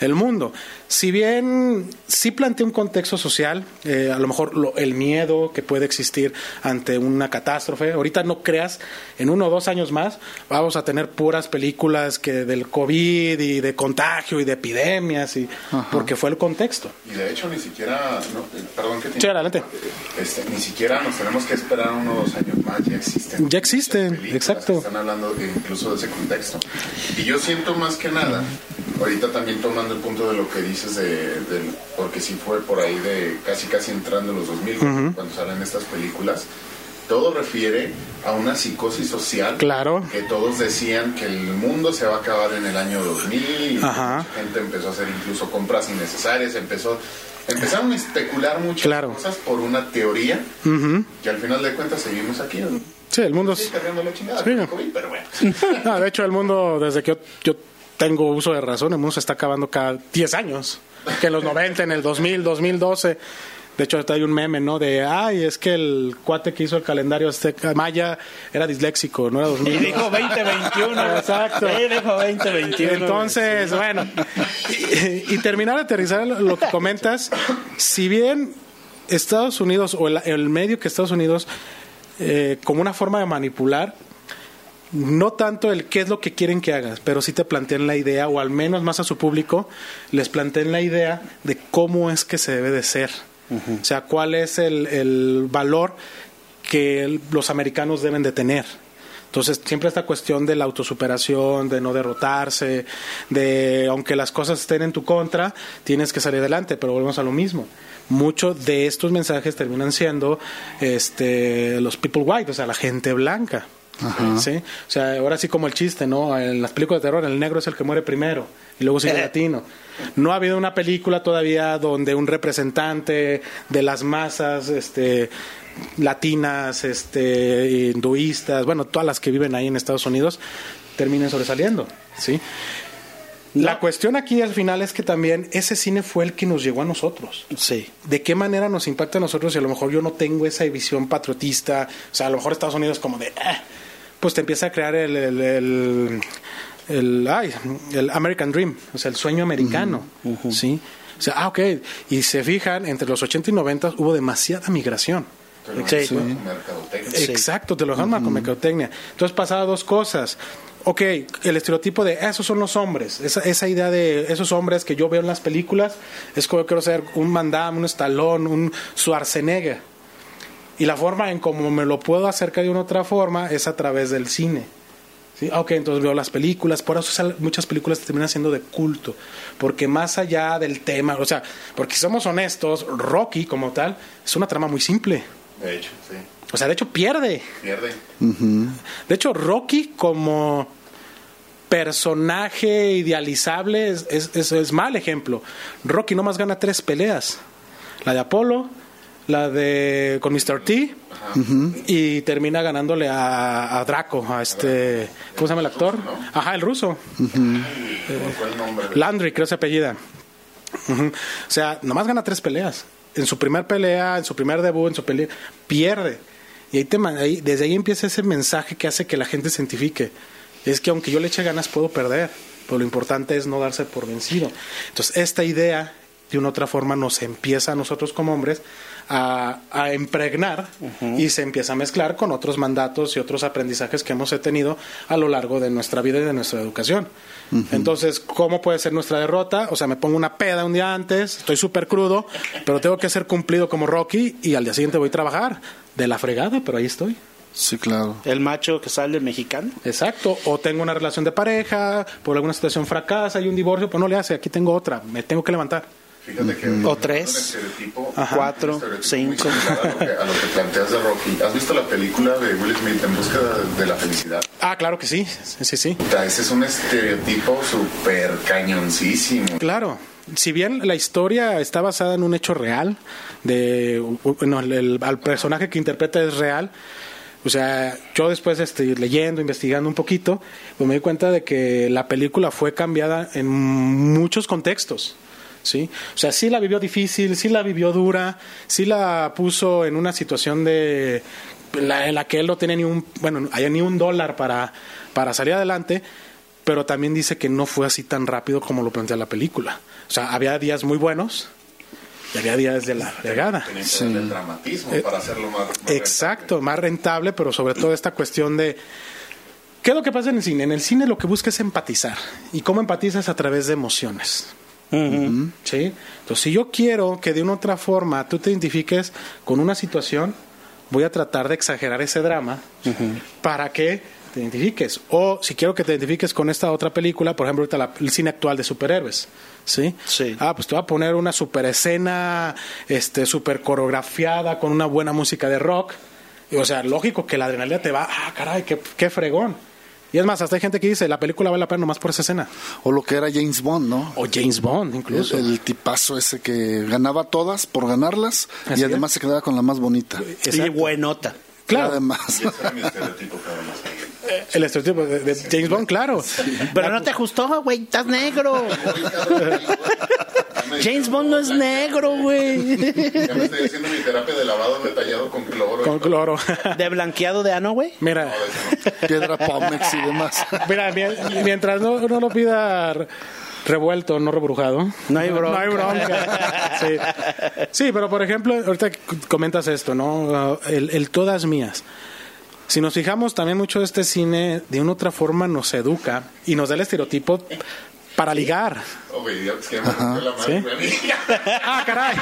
S4: el mundo. Si bien sí plantea un contexto social, eh, a lo mejor lo, el miedo que puede existir ante una catástrofe, ahorita no creas, en uno o dos años más vamos a tener puras películas que del COVID y de contagio y de epidemias, y, porque fue el contexto.
S1: Y de hecho ni siquiera, eh, perdón que te...
S4: Sí, adelante.
S1: Este, ni siquiera nos tenemos que esperar unos dos años más, ya existen.
S4: Ya existen, exacto.
S1: Están hablando incluso de ese contexto. Y yo siento más que nada, ahorita también tomando el punto de lo que dices, de, porque si fue por ahí de casi casi entrando en los 2000, cuando salen estas películas, todo refiere a una psicosis social.
S4: Claro.
S1: Que todos decían que el mundo se va a acabar en el año 2000 y mucha gente empezó a hacer incluso compras innecesarias, empezó empezaron a especular muchas cosas por una teoría que al final de cuentas seguimos aquí.
S4: Sí, el mundo.
S1: La chingada, pero bueno. [LAUGHS]
S4: no, de hecho, el mundo, desde que yo tengo uso de razón, el mundo se está acabando cada 10 años. Que en los 90, en el 2000, 2012. De hecho, hay un meme, ¿no? De, ay, es que el cuate que hizo el calendario azteca maya era disléxico, no era 2000.
S2: Y dijo 2021.
S4: Exacto.
S2: Sí, dijo 2021.
S4: Entonces, bueno, y, terminar de aterrizar lo que comentas, si bien Estados Unidos, o el, medio que Estados Unidos, eh, como una forma de manipular, no tanto el qué es lo que quieren que hagas, pero sí te plantean la idea, o al menos más a su público, les plantean la idea de cómo es que se debe de ser. O sea, cuál es el, el valor que los americanos deben de tener. Entonces, siempre esta cuestión de la autosuperación, de no derrotarse, de aunque las cosas estén en tu contra, tienes que salir adelante, pero volvemos a lo mismo. Muchos de estos mensajes terminan siendo este, los people white, o sea, la gente blanca. ¿Sí? O sea, ahora sí como el chiste, ¿no? En las películas de terror el negro es el que muere primero y luego sigue el latino. No ha habido una película todavía donde un representante de las masas este latinas, este hinduistas, bueno, todas las que viven ahí en Estados Unidos terminen sobresaliendo, ¿sí? La cuestión aquí al final es que también ese cine fue el que nos llegó a nosotros.
S2: Sí.
S4: ¿De qué manera nos impacta a nosotros? Y a lo mejor yo no tengo esa visión patriotista. O sea, a lo mejor Estados Unidos como de, ah", pues te empieza a crear el, el, el, ay, el American Dream, o sea, el sueño americano, ¿sí? O sea, ah, ok, y se fijan, entre los 80 y 90 hubo demasiada migración.
S1: Sí.
S4: Exacto, te lo dejan con mercadotecnia. Entonces pasaba dos cosas. Ok, el estereotipo de esos son los hombres, esa, esa idea de esos hombres que yo veo en las películas, es como yo quiero ser un Van un Stallone, un Schwarzenegger. Y la forma en cómo me lo puedo acercar de una otra forma es a través del cine. ¿Sí? Ok, entonces veo las películas, por eso muchas películas terminan siendo de culto, porque más allá del tema, o sea, porque somos honestos, Rocky como tal es una trama muy simple.
S1: De hecho, sí.
S4: O sea, de hecho pierde.
S1: Pierde.
S4: De hecho, Rocky como personaje idealizable es, es, es, mal ejemplo. Rocky nomás gana tres peleas. La de Apolo, la de con Mr. T y termina ganándole a, Draco, a este, ¿cómo se llama el actor? Ajá, el ruso. Landry, creo se apellida. O sea, nomás gana tres peleas. En su primer pelea, en su primer debut, en su pelea, pierde. Y ahí, te, ahí desde ahí empieza ese mensaje que hace que la gente se identifique. Es que aunque yo le eche ganas, puedo perder. Pero lo importante es no darse por vencido. Entonces, esta idea, de una otra forma, nos empieza a nosotros como hombres a, impregnar y se empieza a mezclar con otros mandatos y otros aprendizajes que hemos tenido a lo largo de nuestra vida y de nuestra educación. Entonces, ¿cómo puede ser nuestra derrota? O sea, me pongo una peda un día antes, estoy súper crudo, pero tengo que ser cumplido como Rocky y al día siguiente voy a trabajar de la fregada, pero ahí estoy.
S3: Sí, claro.
S2: El macho que sale mexicano.
S4: Exacto. O tengo una relación de pareja, por alguna situación fracasa y un divorcio, pues no le hace, aquí tengo otra, me tengo que levantar.
S1: Fíjate que
S2: o tres, cuatro, cinco.
S1: A lo, que, planteas de Rocky. ¿Has visto la película de Will Smith en busca de, la felicidad?
S4: Ah, claro que sí. Sí, sí.
S1: ese es un estereotipo súper cañoncísimo.
S4: Claro. si bien la historia está basada en un hecho real, de bueno, el, el- al personaje que interpreta es real, o sea, yo después este, leyendo, investigando un poquito, pues me di cuenta de que la película fue cambiada en muchos contextos. ¿Sí? O sea, sí la vivió difícil, sí la vivió dura, sí la puso en una situación de la, en la que él no tenía ni un, bueno, hay ni un dólar para, para salir adelante, pero también dice que no fue así tan rápido como lo plantea la película. O sea, había días muy buenos y había días de la
S1: que darle el dramatismo para hacerlo más. más
S4: Exacto, más rentable, pero sobre todo esta cuestión de... ¿Qué es lo que pasa en el cine? En el cine lo que busca es empatizar. ¿Y cómo empatizas? A través de emociones. ¿Sí? Entonces, si yo quiero que de una u otra forma tú te identifiques con una situación, voy a tratar de exagerar ese drama para que te identifiques. O si quiero que te identifiques con esta otra película, por ejemplo, ahorita la- el cine actual de superhéroes. ¿Sí?
S2: Sí.
S4: Ah, pues te voy a poner una super escena, este, super coreografiada con una buena música de rock. Y, o sea, lógico que la adrenalina te va, ah, caray, qué, qué fregón. Y es más, hasta hay gente que dice, la película vale la pena nomás por esa escena.
S3: O lo que era James Bond, ¿no?
S4: O James Bond, incluso.
S3: el tipazo ese que ganaba todas por ganarlas
S4: Así
S3: y además se quedaba con la más bonita.
S2: Y
S4: Exacto.
S2: buenota.
S4: Claro,
S3: Además.
S4: El estereotipo de, de James Bond, claro.
S2: Pero no te ajustó, güey, estás negro. James Bond no es negro, güey.
S1: Ya me estoy haciendo mi terapia de lavado detallado con cloro.
S4: Con cloro.
S2: De blanqueado de ano, güey.
S4: Mira,
S3: Piedra Pómex y demás.
S4: mira, mi- mientras no, no lo pida revuelto, no rebrujado.
S2: No hay bronca.
S4: No hay bronca. Sí. Sí, pero por ejemplo, ahorita que comentas esto, ¿no? El, el todas mías. Si nos fijamos también mucho de este cine, de una u otra forma nos educa y nos da el estereotipo para ligar.
S1: Oh, güey, es que me rompió la madre,
S4: ¿Sí? [LAUGHS] ¡Ah, caray!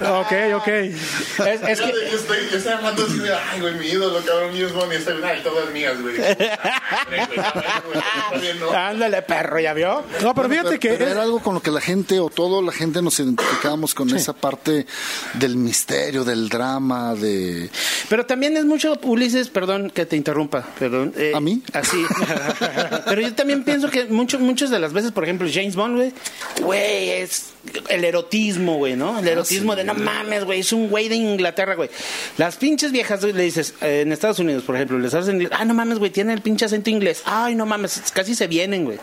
S4: ok, ok.
S2: Es, es que,
S1: Fíjate, yo, estoy, yo estoy hablando así de, ay, güey, mi ídolo, cabrón, James Bond, y estoy, ay, todas mías, güey. [LAUGHS]
S2: Ándale, perro, ¿ya vio?
S4: No, pero fíjate que...
S3: Pero era algo con lo que la gente o toda la gente nos identificábamos con esa parte del misterio, del drama, de...
S2: Pero también es mucho, Ulises, perdón que te interrumpa, perdón. eh,
S3: ¿A mí?
S2: Así. [LAUGHS] Pero yo también pienso que mucho, muchas de las veces, por ejemplo, James Bond, güey, güey, es el erotismo, güey, ¿no? El erotismo de no mames, güey, es un güey de Inglaterra, güey. Las pinches viejas, güey, le dices, eh, en Estados Unidos, por ejemplo, les hacen, ah, no mames, güey, tiene el pinche acento inglés. Ay, no mames, casi se vienen, güey.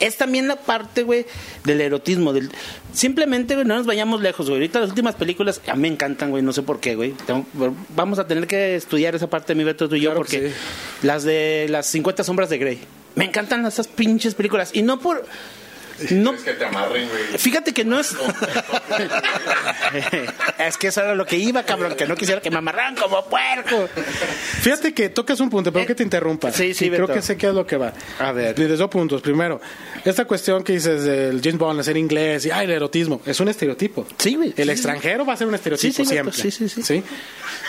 S2: Es también la parte, güey, del erotismo. Del... Simplemente, güey, no nos vayamos lejos, güey. Ahorita las últimas películas a mí me encantan, güey, no sé por qué, güey. Tengo- Vamos a tener que estudiar esa parte, mi Beto, tú y yo,
S4: Claro
S2: porque
S4: sí.
S2: las de las 50 sombras de Grey. Me encantan esas pinches películas. Y no por... No,
S1: Es que te amarren, güey.
S2: Fíjate que no es. [LAUGHS] es que eso era lo que iba, cabrón, que no quisiera que me amarraran como puerco.
S4: Fíjate que tocas un punto, pero que te interrumpa.
S2: Sí, sí,
S4: Y creo que sé qué es lo que va.
S2: A ver.
S4: Desde dos puntos. Primero, esta cuestión que dices del James Bond, hacer inglés y ay, el erotismo, es un estereotipo.
S2: Sí, güey.
S4: El
S2: Sí,
S4: extranjero va a ser un estereotipo
S2: Sí, sí,
S4: siempre.
S2: Sí, sí, sí.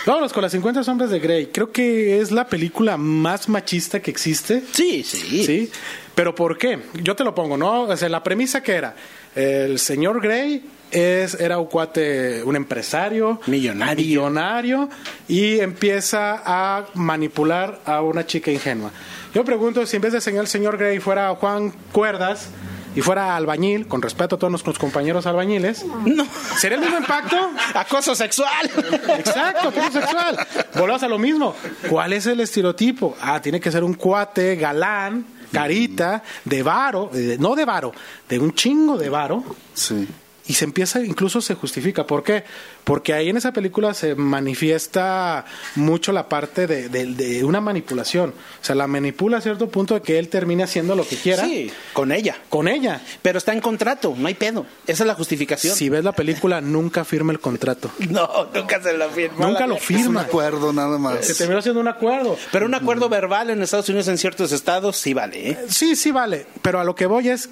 S4: Vámonos con las 50 sombras de Grey. Creo que es la película más machista que existe.
S2: Sí, sí.
S4: Sí. Pero ¿por qué? Yo te lo pongo, ¿no? O sea, la premisa que era, el señor Grey es, era un cuate, un empresario.
S2: Millonario.
S4: Millonario. Y empieza a manipular a una chica ingenua. Yo pregunto si en vez de señor, el señor Grey fuera Juan Cuerdas y fuera albañil, con respeto a todos nuestros compañeros albañiles,
S2: No.
S4: ¿sería el mismo impacto?
S2: Acoso sexual.
S4: Exacto, acoso sexual. Volvemos a lo mismo. ¿Cuál es el estereotipo? Ah, tiene que ser un cuate galán, carita, de varo, eh, no de varo, de un chingo de varo.
S3: Sí.
S4: Y se empieza, incluso se justifica. ¿Por qué? Porque ahí en esa película se manifiesta mucho la parte de, de- de una manipulación. O sea, la manipula a cierto punto de que él termine haciendo lo que quiera
S2: Sí, con ella.
S4: con ella.
S2: Pero está en contrato, no hay pedo. Esa es la justificación.
S4: Si ves la película, nunca firma el contrato. [LAUGHS]
S2: No, nunca se lo firmó.
S4: Nunca lo
S2: vieja.
S3: Es un
S4: firma.
S3: acuerdo nada
S4: Se
S3: más.
S4: terminó haciendo un acuerdo.
S2: Pero un acuerdo verbal en Estados Unidos en ciertos estados sí vale, ¿eh?
S4: Sí, sí, vale. Pero a lo que voy es,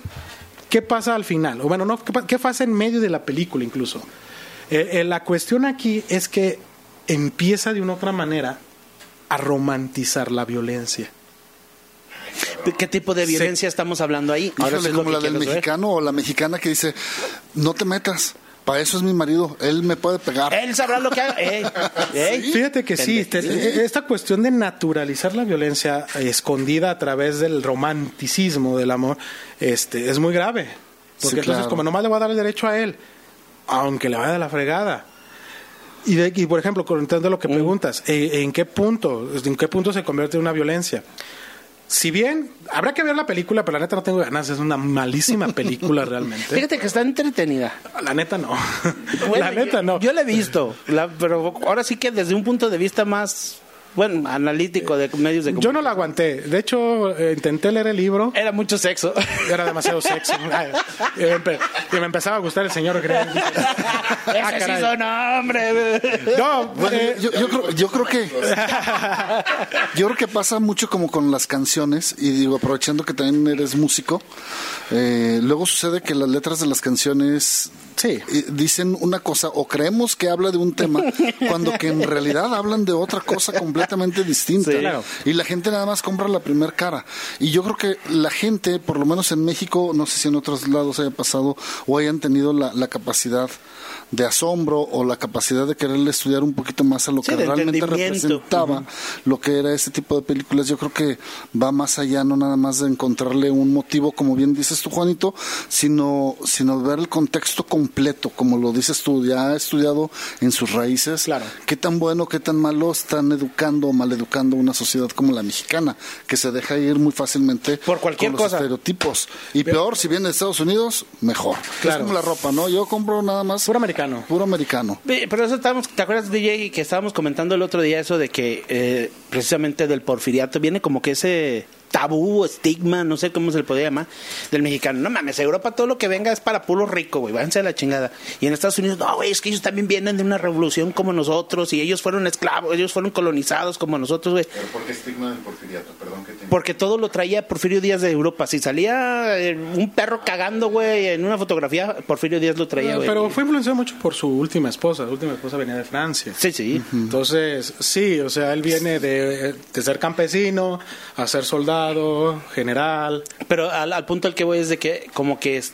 S4: ¿qué pasa al final? O bueno, no, ¿qué, pa- qué pasa en medio de la película incluso? Eh, eh, la cuestión aquí es que empieza de una otra manera a romantizar la violencia.
S2: ¿De ¿Qué tipo de violencia estamos hablando ahí? Ahora es
S3: como la del mexicano o la mexicana que dice, no te metas, para eso es mi marido, él me puede pegar.
S2: Él sabrá lo que haga. Ey, [LAUGHS] ey.
S4: Fíjate que sí, te- esta cuestión de naturalizar la violencia eh, escondida a través del romanticismo del amor este, es muy grave. Porque
S3: Sí,
S4: entonces,
S3: claro.
S4: como nomás le voy a dar el derecho a él, aunque le vaya de la fregada. Y, de, y por ejemplo, contando lo que preguntas, ¿eh, ¿en qué punto? ¿En qué punto se convierte en una violencia? Si bien habrá que ver la película, pero la neta no tengo ganas, es una malísima película [LAUGHS] realmente.
S2: Fíjate que está entretenida.
S4: La neta no. [LAUGHS]
S2: Bueno,
S4: la neta
S2: yo,
S4: no.
S2: Yo la he visto, la- pero ahora sí que desde un punto de vista más, bueno, analítico de medios de
S4: Yo no
S2: comunicación.
S4: la aguanté. De hecho, eh, intenté leer el libro.
S2: Era mucho sexo.
S4: Era demasiado sexy. [LAUGHS] Ay, y, me empe- y me empezaba a gustar el señor Grey. [LAUGHS] Ah,
S2: Ese sí
S4: caray.
S2: son hombres.
S4: No,
S3: Bueno,
S4: eh,
S3: yo, yo creo, yo creo que [LAUGHS] yo creo que pasa mucho como con las canciones y digo aprovechando que también eres músico, eh, luego sucede que las letras de las canciones
S4: Sí.
S3: dicen una cosa o creemos que habla de un tema [LAUGHS] cuando que en realidad hablan de otra cosa completamente distinta
S2: Sí.
S4: Claro.
S3: y la gente nada más compra la primer cara y yo creo que la gente por lo menos en México no sé si en otros lados haya pasado o hayan tenido la, la capacidad de asombro o la capacidad de quererle estudiar un poquito más a lo
S2: Sí,
S3: que realmente representaba lo que era este tipo de películas. Yo creo que va más allá, no nada más de encontrarle un motivo, como bien dices tú, Juanito, sino, sino ver el contexto completo, como lo dices tú, ya ha estudiado en sus raíces.
S4: Claro.
S3: Qué tan bueno, qué tan malo están educando o maleducando una sociedad como la mexicana, que se deja ir muy fácilmente
S2: Por cualquier
S3: con los
S2: cosa.
S3: estereotipos. Y peor, si viene de Estados Unidos, mejor.
S4: Claro.
S3: Es como la ropa, ¿no? Yo compro nada más
S4: puro americano.
S3: puro americano.
S2: Pero eso estábamos, ¿te acuerdas, DJ, que estábamos comentando el otro día eso de que eh, precisamente del porfiriato viene como que ese tabú, estigma, no sé cómo se le podría llamar, del mexicano. No mames, Europa todo lo que venga es para puro rico, güey, váyanse a la chingada. Y en Estados Unidos, no, güey, es que ellos también vienen de una revolución como nosotros y ellos fueron esclavos, ellos fueron colonizados como nosotros, güey.
S1: Pero ¿por qué estigma del porfiriato? Perdón que te...
S2: Porque todo lo traía Porfirio Díaz de Europa. Si salía eh, un perro cagando, güey, en una fotografía, Porfirio Díaz lo traía, güey.
S4: Pero fue influenciado mucho por su última esposa. Su última esposa venía de Francia.
S2: Sí, sí.
S4: Entonces, sí, o sea, él viene de, de ser campesino a ser soldado, general.
S2: Pero al, al punto al que voy es de que como que es-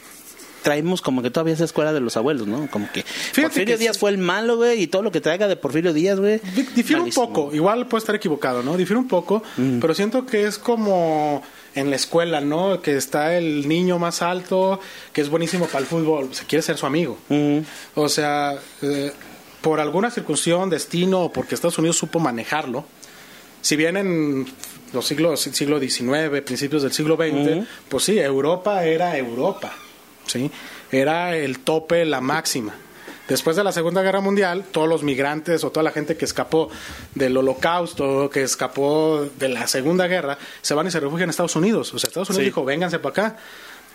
S2: traemos como que todavía esa escuela de los abuelos, ¿no? Como que Porfirio
S4: que
S2: Díaz
S4: sí.
S2: fue el malo, güey, y todo lo que traiga de Porfirio Díaz, güey.
S4: Di- Difiere un poco, igual puede estar equivocado, ¿no? Difiere un poco, pero siento que es como en la escuela, ¿no? Que está el niño más alto, que es buenísimo para el fútbol, se quiere ser su amigo.
S2: Ujú.
S4: O sea, eh, por alguna circunstancia, destino, o porque Estados Unidos supo manejarlo, si bien en los siglos siglo XIX, principios del siglo XX, pues sí, Europa era Europa, ¿sí? Era el tope, la máxima. Después de la Segunda Guerra Mundial, todos los migrantes o toda la gente que escapó del holocausto, que escapó de la Segunda Guerra, se van y se refugian en Estados Unidos. O sea, Estados Unidos
S2: Sí.
S4: dijo, vénganse para acá.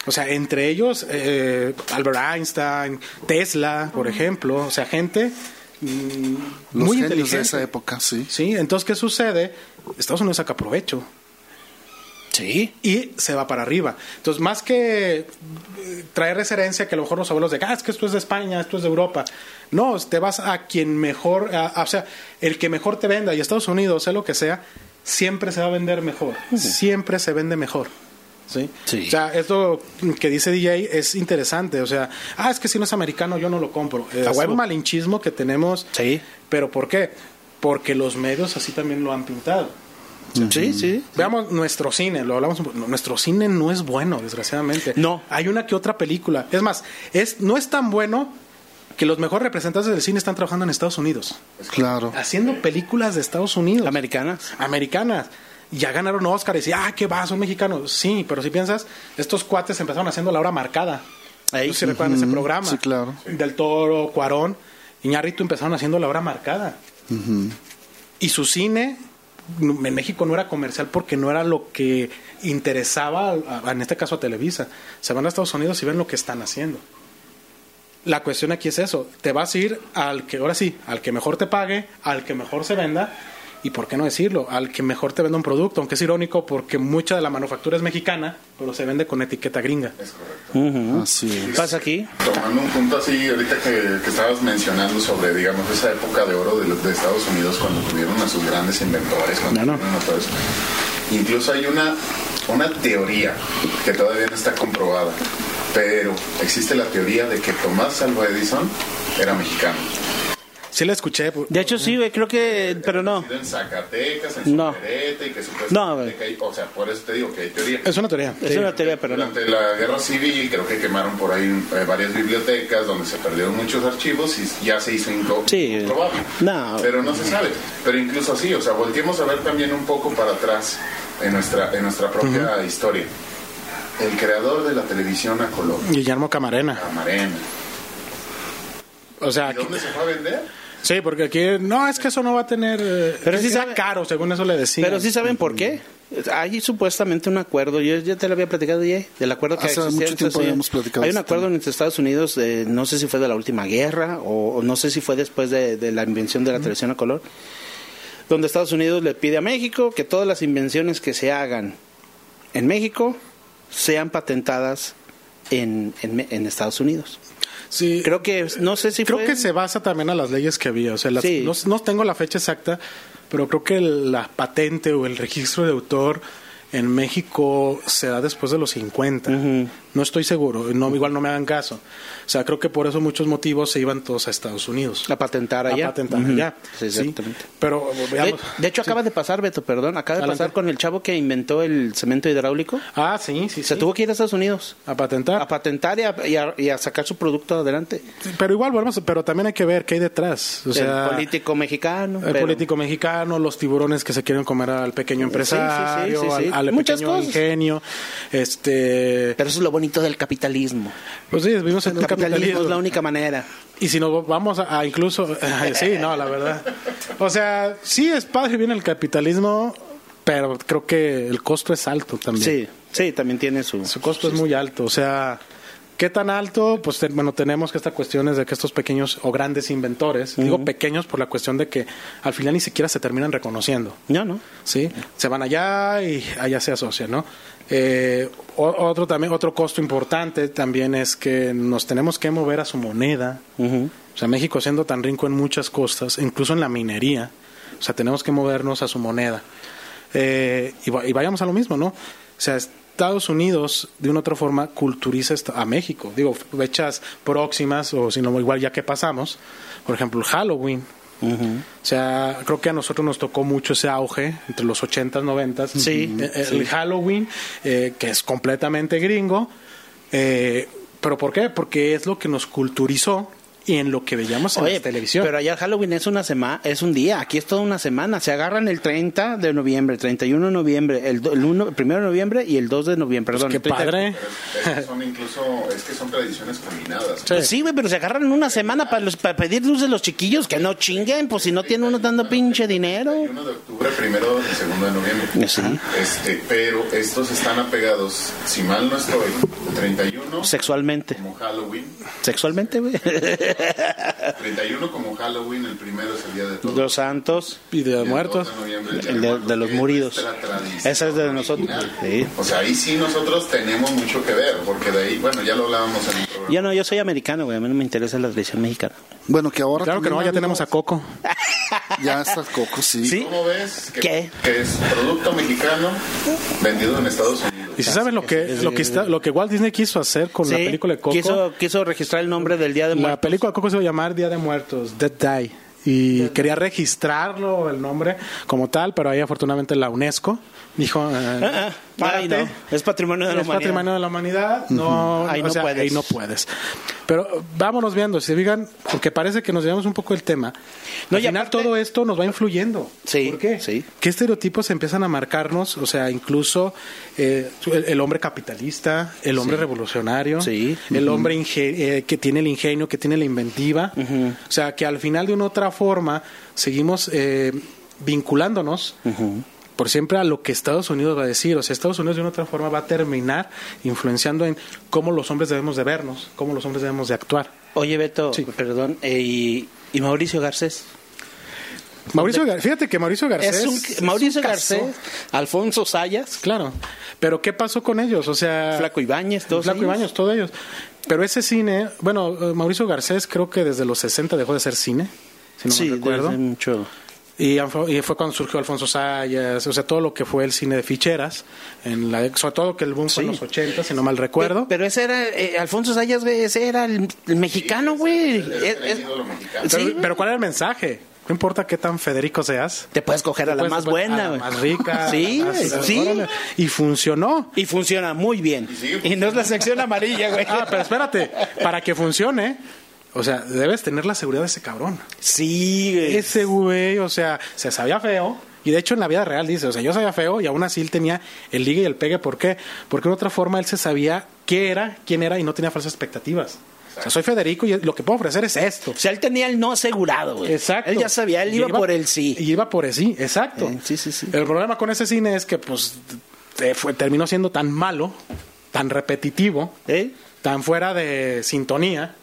S4: O sea, entre ellos, eh, Albert Einstein, Tesla, por ejemplo. O sea, gente mm,
S3: Los
S4: muy
S3: genios de esa época, sí.
S4: Sí, entonces, ¿qué sucede? Estados Unidos saca provecho
S2: Sí.
S4: y se va para arriba. Entonces, más que eh, traer referencia que a lo mejor los abuelos de, ah, es que esto es de España, esto es de Europa. No, te vas a quien mejor, a- a- o sea, el que mejor te venda, y Estados Unidos, sea lo que sea, siempre se va a vender mejor. Siempre se vende mejor. ¿Sí?
S2: Sí.
S4: O sea, esto que dice DJ es interesante. O sea, ah, es que si no es americano, yo no lo compro. Es
S2: huevo.
S4: un malinchismo que tenemos.
S2: Sí.
S4: ¿Pero por qué? Porque los medios así también lo han pintado.
S2: Sí, sí.
S4: Veamos nuestro cine, lo hablamos Nuestro cine no es bueno, desgraciadamente.
S2: No.
S4: Hay una que otra película. Es más, es, no es tan bueno que los mejores representantes del cine están trabajando en Estados Unidos.
S3: Claro.
S4: Haciendo películas de Estados Unidos.
S2: Americanas.
S4: americanas. Ya ganaron Oscar y decía, ah, qué va, son mexicanos. Sí, pero si piensas, estos cuates empezaron haciendo la hora marcada.
S2: Ahí.
S4: ¿No sé si recuerdan ese programa?
S3: Sí, claro.
S4: Del Toro, Cuarón, Iñárritu empezaron haciendo la hora marcada. Y su cine en México no era comercial porque no era lo que interesaba, a- en este caso a Televisa. Se van a Estados Unidos y ven lo que están haciendo. La cuestión aquí es eso, te vas a ir al que, ahora sí, al que mejor te pague, al que mejor se venda, y por qué no decirlo, al que mejor te venda un producto, aunque es irónico porque mucha de la manufactura es mexicana, pero se vende con etiqueta gringa.
S1: Es correcto.
S3: Así es.
S2: Pasa aquí.
S1: Tomando un punto así, ahorita que, que estabas mencionando sobre, digamos, esa época de oro de, los- de Estados Unidos cuando tuvieron a sus grandes inventores, cuando
S4: No, no.
S1: tuvieron a todo eso. Incluso hay una, una teoría que todavía no está comprobada, pero existe la teoría de que Tomás Alva Edison era mexicano.
S4: Sí la escuché.
S2: De hecho, sí, güey, creo que. Pero no.
S1: En Zacatecas, en
S2: No.
S1: Somerete, y que
S2: No,
S1: hay- o sea, por eso te digo que hay teoría.
S4: Es una teoría.
S2: Es una teoría, pero no.
S1: Durante la guerra civil creo que quemaron por ahí eh, varias bibliotecas donde se perdieron muchos archivos y ya se hizo incro-
S2: Sí.
S1: improbable.
S2: No.
S1: Pero no se sabe. Pero incluso así, o sea, volteemos a ver también un poco para atrás en nuestra, en nuestra propia historia. El creador de la televisión a color,
S4: Guillermo Camarena.
S1: Camarena.
S4: O sea,
S1: ¿Y dónde se fue a vender?
S4: Sí, porque aquí no es que eso no va a tener. eh,
S2: Pero sí sabe-
S4: caro, según eso le decían.
S2: Pero sí saben por qué. Hay supuestamente un acuerdo, yo ya te lo había platicado ya, del acuerdo que
S3: Hace mucho tiempo
S2: sí.
S3: habíamos platicado
S2: Hay un
S3: este
S2: acuerdo entre Estados Unidos, eh, no sé si fue de la última guerra o, o no sé si fue después de, de la invención de la televisión a color, donde Estados Unidos le pide a México que todas las invenciones que se hagan en México sean patentadas en, en, en Estados Unidos.
S4: Sí,
S2: Creo que, no sé si
S4: creo
S2: fue...
S4: que se basa también a las leyes que había. O sea, las-
S2: Sí.
S4: no, no tengo la fecha exacta, pero creo que la patente o el registro de autor en México se da después de los 50.
S2: Ujú.
S4: No estoy seguro, no, igual no me hagan caso. O sea, creo que por eso muchos motivos se iban todos a Estados Unidos.
S2: A patentar allá.
S4: A patentar allá.
S2: Sí,
S4: Sí. Pero
S2: De,
S4: veamos.
S2: de hecho, acaba de pasar, Beto, perdón, acaba de
S4: Adelante.
S2: pasar con el chavo que inventó el cemento hidráulico.
S4: Ah, sí, sí,
S2: Se tuvo que ir a Estados Unidos
S4: a patentar.
S2: a patentar y a, y a- y a sacar su producto adelante.
S4: Pero igual, volvemos, pero también hay que ver qué hay detrás. O sea,
S2: el político mexicano.
S4: el
S2: pero-
S4: político mexicano, los tiburones que se quieren comer al pequeño empresario,
S2: sí, sí, sí.
S4: al, al
S2: Muchas
S4: pequeño
S2: cosas.
S4: ingenio. Este,
S2: Pero eso es lo bonito del capitalismo.
S4: pues sí, vivimos en
S2: El
S4: un
S2: capitalismo
S4: capitalismo.
S2: es la única manera.
S4: Y si nos vamos a, a incluso, [LAUGHS] sí, no, la verdad. O sea, sí es padre bien el capitalismo, pero creo que el costo es alto también.
S2: Sí, sí, también tiene su...
S4: Su costo es muy alto, o sea, ¿qué tan alto? Pues bueno, tenemos que esta cuestión es de que estos pequeños o grandes inventores, digo pequeños por la cuestión de que al final ni siquiera se terminan reconociendo,
S2: No, no.
S4: ¿sí? Se van allá y allá se asocian, ¿no? Eh, otro también otro costo importante también es que nos tenemos que mover a su moneda. O sea, México siendo tan rico en muchas cosas, incluso en la minería, o sea, tenemos que movernos a su moneda. Eh, y, va- y vayamos a lo mismo, ¿no? O sea, Estados Unidos, de una u otra forma, culturiza a México. Digo, fechas próximas, o si no, igual ya que pasamos. Por ejemplo, O sea, creo que a nosotros nos tocó mucho ese auge entre los 80s, 90s.
S2: Sí,
S4: Eh, eh,
S2: sí.
S4: El Halloween, eh, que es completamente gringo. Eh, ¿Pero por qué? Porque es lo que nos culturizó y en lo que veíamos en
S2: Oye,
S4: la televisión.
S2: pero allá Halloween es una semana, es un día, aquí es toda una semana. Se agarran el 30 de noviembre, el 31 de noviembre, el, do- el, uno- el primero de noviembre y el 2 de noviembre, perdón.
S4: Qué
S2: el 30
S4: padre.
S1: Pero es que son incluso, es que son tradiciones combinadas.
S2: Pues sí, güey, pero se agarran una semana para, los, para pedir dulces los chiquillos, que no chinguen, pues si no tienen uno dando pinche dinero.
S1: 1 de octubre, primero y segundo de noviembre.
S2: Sí.
S1: Este, pero estos están apegados, si mal no estoy, el 31
S2: Sexualmente.
S1: como Halloween,
S2: Sexualmente, güey.
S1: 31 como Halloween, el primero es el día de todos.
S2: Los santos.
S4: Y de
S1: el
S4: muertos.
S1: 2 de noviembre, el
S2: de- los
S1: es
S2: muridos. Esa es de nosotros. Sí.
S1: O sea, ahí sí nosotros tenemos mucho que ver, porque de ahí, bueno, ya lo hablábamos en el programa.
S2: Yo no, yo soy americano, güey. A mí no me interesa la tradición mexicana.
S3: Bueno, que ahora
S4: Claro que no, ya tenemos a Coco. [LAUGHS]
S3: Ya está coco, sí.
S2: Sí.
S1: ¿Cómo ves que,
S2: ¿Qué?
S1: que es producto mexicano vendido en Estados Unidos?
S4: Y si sabes lo que lo que está, lo que Walt Disney quiso hacer con la película de Coco.
S2: Quiso, quiso registrar el nombre del Día de
S4: la
S2: Muertos.
S4: película de Coco se iba a llamar Día de Muertos, Dead Die. Y quería registrarlo el nombre como tal, pero ahí afortunadamente la UNESCO dijo eh,
S2: Ah, ah,
S4: párate.
S2: no. Es patrimonio de la
S4: es
S2: humanidad.
S4: patrimonio de la humanidad. No,
S2: Ahí no
S4: sea,
S2: puedes.
S4: ahí no puedes. Pero vámonos viendo, si se fijan, porque parece que nos llevamos un poco el tema.
S2: No,
S4: Al final
S2: aparte-
S4: todo esto nos va influyendo.
S2: Sí,
S4: ¿Por qué?
S2: sí.
S4: ¿Qué estereotipos empiezan a marcarnos? O sea, incluso eh, el, el hombre capitalista, el hombre revolucionario,
S2: Sí.
S4: el hombre eh, que tiene el ingenio, que tiene la inventiva. O sea, que al final de una otra forma seguimos eh, vinculándonos por siempre a lo que Estados Unidos va a decir. O sea, Estados Unidos de una u otra forma va a terminar influenciando en cómo los hombres debemos de vernos, cómo los hombres debemos de actuar.
S2: Oye, Beto,
S4: Sí.
S2: perdón. eh, y, y Mauricio Garcés?
S4: Mauricio, Gar- fíjate que Mauricio Garcés...
S2: Es un,
S4: es
S2: Mauricio. Garcés, Alfonso Sayas,
S4: Claro, pero ¿qué pasó con ellos? O sea,
S2: Flaco Ibáñez, todos
S4: Flaco. Ibáñez, todos ellos. Pero ese cine, bueno, eh, Mauricio Garcés creo que desde los 60 dejó de ser cine, si no
S2: sí,
S4: me recuerdo.
S2: mucho.
S4: Y, fue cuando surgió Alfonso Sayas, o sea, todo lo que fue el cine de ficheras, en la, sobre todo que el boom fue en los 80, si no mal recuerdo.
S2: Pero ese era, eh, Alfonso Sayas, güey, ese era el, el mexicano, güey.
S1: Ídolo mexicano.
S2: sí,
S4: Pero, pero ¿cuál era el mensaje? No importa qué tan Federico seas.
S2: Te puedes coger a la más buena,
S4: a la
S2: güey.
S4: más rica. [LAUGHS]
S2: Sí,
S4: la
S2: sí.
S4: órale. Y funcionó.
S2: Y funciona muy bien. Y no es la sección amarilla, güey.
S4: Ah, pero espérate, para que funcione, o sea, debes tener la seguridad de ese cabrón.
S2: Sí, güey.
S4: Ese güey, o sea, se sabía feo. Y de hecho en la vida real dice, o sea, yo sabía feo y aún así él tenía el ligue y el pegue. ¿Por qué? Porque de otra forma él se sabía qué era, quién era y no tenía falsas expectativas. O sea, soy Federico y lo que puedo ofrecer es esto.
S2: O sea, él tenía el no asegurado, güey.
S4: Exacto.
S2: Él ya sabía, él iba, por el sí.
S4: Y iba por el sí, exacto.
S2: Eh, sí, sí, sí.
S4: El problema con ese cine es que, pues, fue, terminó siendo tan malo, tan repetitivo,
S2: ¿Eh?
S4: tan fuera de sintonía,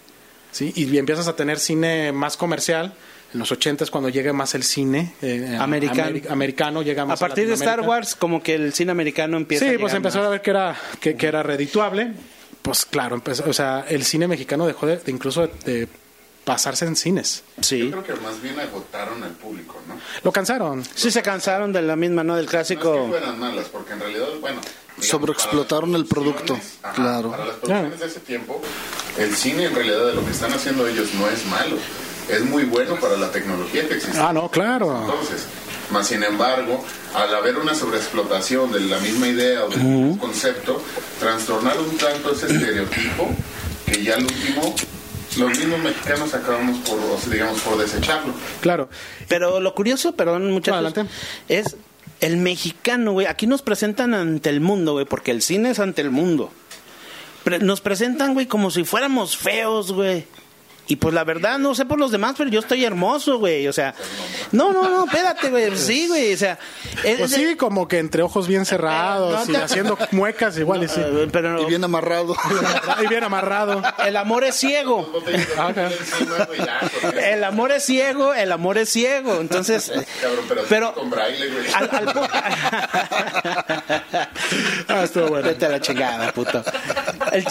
S4: ¿sí? Y empiezas a tener cine más comercial. En los 80 es cuando llega más el cine eh,
S2: Americano.
S4: ameri- americano, llega
S2: A
S4: más
S2: partir de Star. Wars, como que el cine americano empieza a
S4: Sí,
S2: llegar
S4: pues empezó
S2: más.
S4: a ver que era, que, que era redituable. Pues claro, empezó, o sea, el cine mexicano dejó de, de incluso de, de pasarse en cines.
S1: Yo
S2: Sí.
S1: creo que más bien agotaron al público, ¿no?
S4: Lo cansaron.
S2: Sí se cansaron de la misma, ¿no? Del
S1: No es que
S2: clásico.
S1: fueran malas, porque en realidad, bueno...
S3: Sobreexplotaron el producto,
S1: ajá,
S3: claro.
S1: Para las producciones de ese tiempo, el cine en realidad de lo que están haciendo ellos no es malo. Es muy bueno para la tecnología que existe.
S4: Ah, no, claro.
S1: Entonces, más sin embargo, al haber una sobreexplotación de la misma idea o del mismo concepto, trastornaron tanto ese estereotipo que ya al último los mismos mexicanos acabamos por, digamos, por desecharlo.
S4: Claro.
S2: Pero lo curioso, perdón, muchachos,
S4: Adelante.
S2: es el mexicano, güey. Aquí nos presentan ante el mundo, güey, porque el cine es ante el mundo. Nos presentan, güey, como si fuéramos feos, güey. Y pues la verdad, no sé por los demás, pero yo estoy hermoso, güey. O sea, no, no, no, espérate, güey. Sí, güey, o sea. es-
S4: Pues sí, como que entre ojos bien cerrados
S2: No
S4: y
S2: te-
S4: haciendo muecas igual y sí.
S2: eh, pero
S3: Y bien amarrado.
S4: Y bien amarrado.
S2: el amor es ciego.
S1: Ah.
S2: El amor es ciego, el amor es ciego. Entonces,
S1: Cabrón, pero,
S2: pero
S1: con braille, güey.
S2: al, al pu-
S4: Ah, estuvo bueno.
S2: Vete a la chingada, puto. El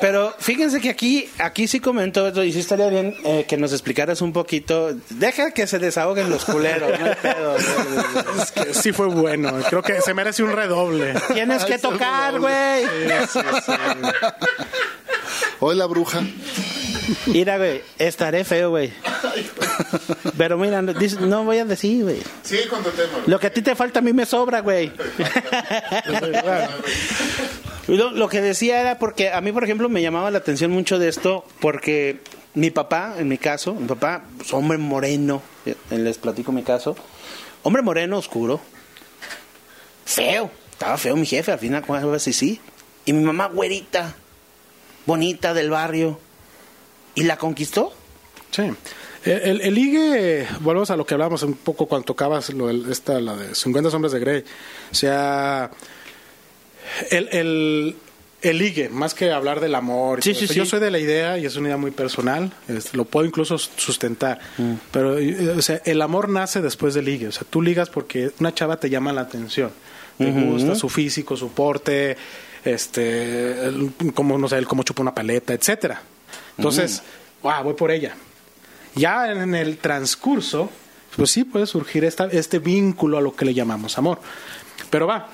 S2: pero fíjense que aquí, aquí sí comentó sí estaría bien eh, que nos explicaras un poquito. Deja que se desahoguen los culeros, no hay pedo.
S4: Es que sí fue bueno. Creo que se merece un redoble.
S2: Tienes que tocar, güey.
S3: Hoy la bruja.
S2: Mira, güey, estaré feo, güey. Pero mira, no, voy a decir, güey.
S1: Tu tema. güey.
S2: Lo que a ti te falta a mí me sobra, güey. [LAUGHS] Lo, lo que decía era porque a mí, por ejemplo, me llamaba la atención mucho de esto porque mi papá, en mi caso, mi papá, pues, hombre moreno, eh, les platico mi caso, hombre moreno, oscuro, feo, estaba feo mi jefe, al final, a si sí, y mi mamá güerita, bonita del barrio, y la conquistó.
S4: Sí. El, el, el ligue, volvemos a lo que hablábamos un poco cuando tocabas lo, esta, la de 50 hombres de Grey. O sea, el, el, el ligue, más que hablar del amor.
S2: Sí, sí, sí.
S4: Yo soy de la idea y es una idea muy personal, es- lo puedo incluso sustentar.
S2: Mm.
S4: Pero, eh, o sea, el amor nace después del ligue. O sea, tú ligas porque una chava te llama la atención. Te gusta su físico, su porte, este, el- como, no sé, el cómo chupa una paleta, etcétera. Entonces, ah, voy por ella. Ya en el transcurso, pues sí puede surgir esta, este vínculo a lo que le llamamos amor. Pero va,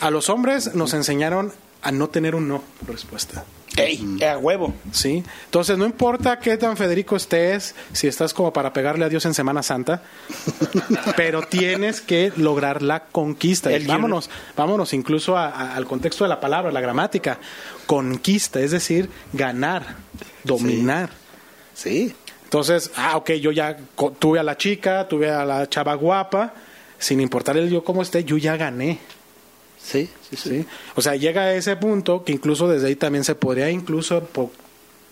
S4: a los hombres nos enseñaron a no tener un no por respuesta.
S2: ¡Ey! A huevo.
S4: ¿Sí? Entonces, no importa qué tan Federico estés, si estás como para pegarle a Dios en Semana Santa, [LAUGHS] pero tienes que lograr la conquista.
S2: El
S4: Y vámonos, vámonos incluso a- a- al contexto de la palabra, la gramática. Conquista, es decir, ganar, dominar.
S2: Sí.
S4: Entonces, ah, ok, yo ya tuve a la chica, tuve a la chava guapa, sin importar el yo cómo esté, yo ya gané.
S2: Sí, sí, sí.
S4: ¿sí? O sea, llega a ese punto que incluso desde ahí también se podría incluso po-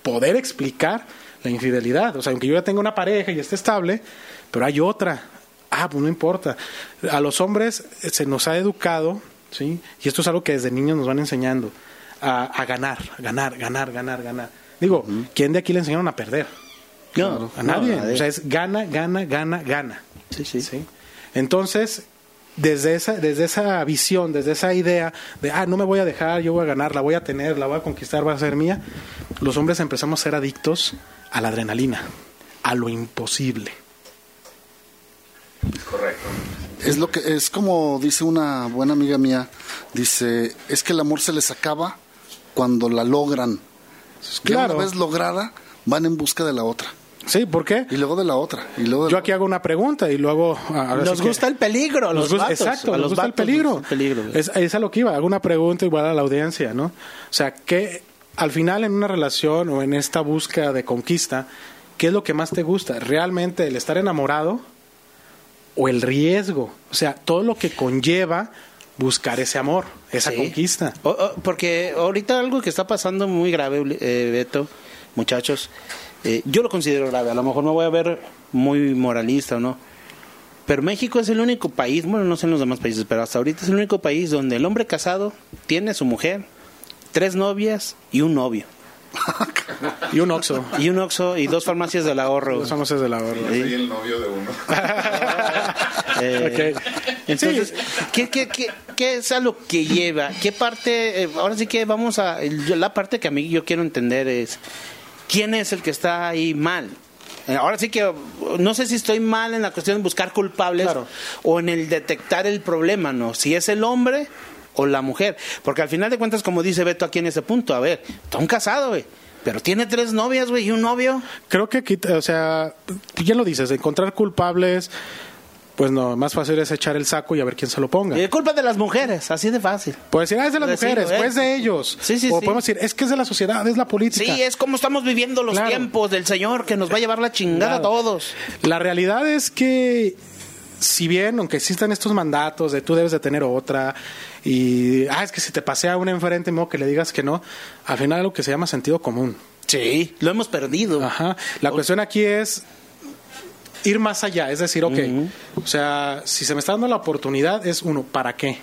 S4: poder explicar la infidelidad. O sea, aunque yo ya tenga una pareja y esté estable, pero hay otra. Ah, pues no importa. A los hombres eh, se nos ha educado, ¿sí? Y esto es algo que desde niños nos van enseñando, a, a ganar, a ganar, ganar, ganar, ganar. Digo, ¿quién de aquí le enseñaron a perder?
S2: No,
S4: A nadie.
S2: no,
S4: o sea, es gana, gana, gana, gana.
S2: Sí, sí.
S4: ¿sí? Entonces, desde esa, desde esa visión, desde esa idea de, ah, no me voy a dejar, yo voy a ganar, la voy a tener, la voy a conquistar, va a ser mía, los hombres empezamos a ser adictos a la adrenalina, a lo imposible.
S1: Correcto.
S3: Es lo que es como dice una buena amiga mía, dice, es que el amor se les acaba cuando la logran.
S4: Claro.
S3: Ya una vez lograda, van en busca de la otra.
S4: Sí, ¿por qué?
S3: Y luego de la otra. Y luego de
S4: Yo
S3: la
S4: aquí hago una pregunta y luego... ahora
S2: Nos
S4: sí que-
S2: gusta el peligro, los
S4: Nos gusta-
S2: vatos.
S4: exacto,
S2: a
S4: nos
S2: los
S4: gusta el
S2: vatos
S4: peligro.
S2: nos gusta el peligro.
S4: Es, es a lo que iba. Hago una pregunta igual a la audiencia, ¿no? O sea, que al final en una relación o en esta búsqueda de conquista, ¿qué es lo que más te gusta? ¿Realmente el estar enamorado o el riesgo? O sea, todo lo que conlleva buscar ese amor, esa
S2: Sí.
S4: conquista.
S2: O- o- porque ahorita algo que está pasando muy grave, eh, Beto, muchachos, eh, yo lo considero grave, a lo mejor me voy a ver muy moralista o no, pero México es el único país, bueno, no sé en los demás países, pero hasta ahorita es el único país donde el hombre casado tiene a su mujer, tres novias y un novio, [LAUGHS]
S4: Y un oxo.
S2: y un Oxxo y dos farmacias del ahorro.
S4: Los famosos de la gorra.
S1: Yo soy el novio de uno. [LAUGHS]
S2: Eh,
S4: Ok.
S2: Entonces, ¿qué, qué, qué, qué es a lo que lleva? ¿Qué parte? eh, ahora sí que vamos a. yo- la parte que a mí yo quiero entender es: ¿quién es el que está ahí mal? Eh, Ahora sí que no sé si estoy mal en la cuestión de buscar culpables
S4: Claro.
S2: o en el detectar el problema, ¿no? Si es el hombre o la mujer. Porque al final de cuentas, como dice Beto aquí en ese punto, a ver, está un casado, güey. Pero tiene tres novias, güey, y un novio.
S4: Creo que aquí, o sea, ya lo dices, encontrar culpables, pues no, más fácil es echar el saco y a ver quién se lo ponga.
S2: Eh, culpa de las mujeres, así de fácil.
S4: Puedes decir, ah, es de las
S2: Decirlo,
S4: mujeres,
S2: ¿eh?
S4: pues de ellos.
S2: Sí, sí,
S4: o
S2: sí.
S4: podemos decir, es que es de la sociedad, es la política.
S2: Sí, es como estamos viviendo los
S4: Claro.
S2: tiempos del Señor que nos va a llevar la chingada a todos.
S4: La realidad es que, si bien, aunque existan estos mandatos de tú debes de tener otra, y, ah, es que si te pasea una enfrente, modo que le digas que no, al final algo que se llama sentido común.
S2: Sí, lo hemos perdido.
S4: Ajá. La cuestión aquí es ir más allá, es decir, ok, o sea, si se me está dando la oportunidad, es uno, ¿para qué?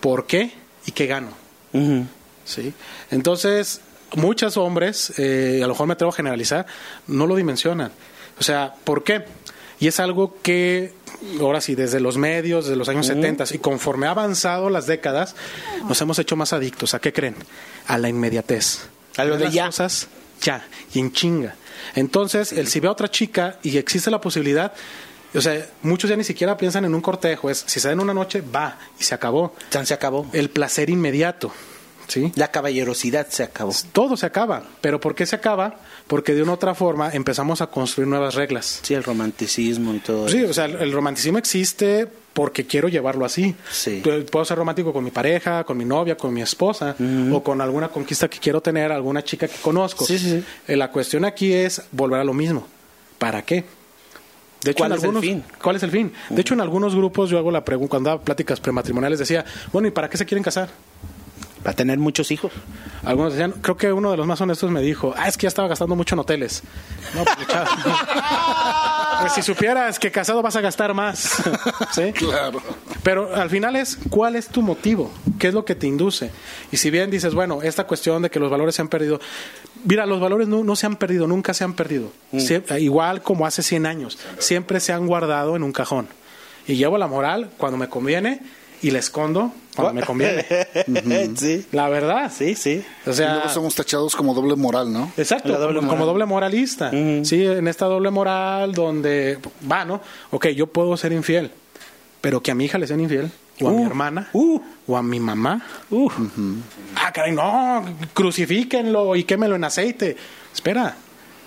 S4: ¿Por qué? ¿Y qué gano? ¿sí? Entonces, muchos hombres, eh, a lo mejor me atrevo a generalizar, no lo dimensionan. O sea, ¿por qué? Y es algo que, ahora sí, desde los medios, desde los años 70 y conforme ha avanzado las décadas, nos hemos hecho más adictos. ¿A qué creen? A la inmediatez.
S2: A lo de
S4: Las
S2: ya.
S4: cosas ya, y en chinga. Entonces, el si ve a otra chica y existe la posibilidad, o sea, muchos ya ni siquiera piensan en un cortejo, es si se da en una noche, va, y se acabó.
S2: Tan se acabó.
S4: El placer inmediato, ¿sí?
S2: La caballerosidad se acabó.
S4: todo se acaba. ¿Pero por qué se acaba? Porque de una u otra forma empezamos a construir nuevas reglas.
S2: Sí, el romanticismo y todo.
S4: Sí,
S2: eso.
S4: o sea, el el romanticismo existe porque quiero llevarlo así.
S2: Sí.
S4: Pu- Puedo ser romántico con mi pareja, con mi novia, con mi esposa, o con alguna conquista que quiero tener, alguna chica que conozco.
S2: Sí, sí, sí.
S4: Eh, La cuestión aquí es volver a lo mismo. ¿Para qué? De hecho,
S2: ¿Cuál
S4: en
S2: es el
S4: algunos-
S2: fin?
S4: ¿Cuál es el fin? De hecho, en algunos grupos yo hago la pregunta, cuando daba pláticas prematrimoniales, decía, bueno, ¿y para qué se quieren casar?
S2: Para tener muchos hijos.
S4: Algunos decían, creo que uno de los más honestos me dijo, ah, es que ya estaba gastando mucho en hoteles. No, pues. [LAUGHS] Pues, si supieras que casado vas a gastar más. ¿Sí? [LAUGHS]
S3: Claro.
S4: Pero al final es, ¿cuál es tu motivo? ¿Qué es lo que te induce? Y si bien dices, bueno, esta cuestión de que los valores se han perdido, mira, los valores no, no se han perdido, nunca se han perdido. Sie- igual como hace 100 años, siempre se han guardado en un cajón. Y llevo la moral cuando me conviene y la escondo cuando me conviene. [LAUGHS]
S2: sí.
S4: La verdad.
S2: Sí, sí.
S4: O
S3: y
S4: sea,
S3: luego somos tachados como doble moral, ¿no?
S4: Exacto,
S2: La doble
S4: como,
S2: moral.
S4: como doble moralista. Sí, en esta doble moral donde, va, ¿no? Ok, yo puedo ser infiel, pero que a mi hija le sean infiel, o a mi
S2: Uh,
S4: hermana,
S2: uh.
S4: o a mi mamá.
S2: Uh,
S4: Ah, caray, no, crucifíquenlo y quémelo en aceite. Espera.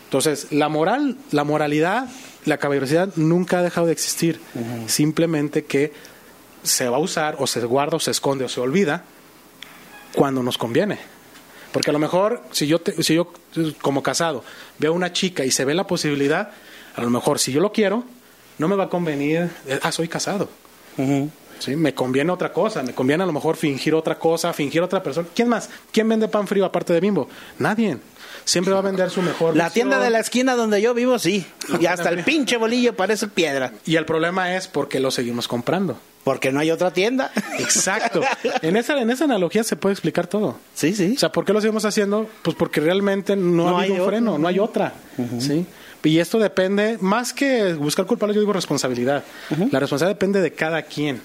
S4: Entonces, la moral, la moralidad, la caballerosidad nunca ha dejado de existir. Simplemente que se va a usar, o se guarda, o se esconde, o se olvida cuando nos conviene. Porque a lo mejor, si yo, te- si yo como casado veo a una chica y se ve la posibilidad, a lo mejor si yo lo quiero, no me va a convenir, eh, ah, soy casado. ¿sí? Me conviene otra cosa, me conviene a lo mejor fingir otra cosa, fingir otra persona. ¿Quién más? ¿Quién vende pan frío aparte de Bimbo? Nadie. Siempre va a vender su mejor.
S2: La tienda de la esquina donde yo vivo, sí. Y hasta el pinche bolillo parece piedra.
S4: Y el problema es por qué lo seguimos comprando.
S2: Porque no hay otra tienda.
S4: Exacto. en, esa, en esa analogía se puede explicar todo.
S2: Sí, sí.
S4: O sea, ¿por qué lo seguimos haciendo? Pues porque realmente no,
S2: No
S4: ha
S2: hay
S4: habido un
S2: otra.
S4: freno, no hay otra. ¿sí? Y esto depende, más que buscar culpables, yo digo responsabilidad. La responsabilidad depende de cada quien.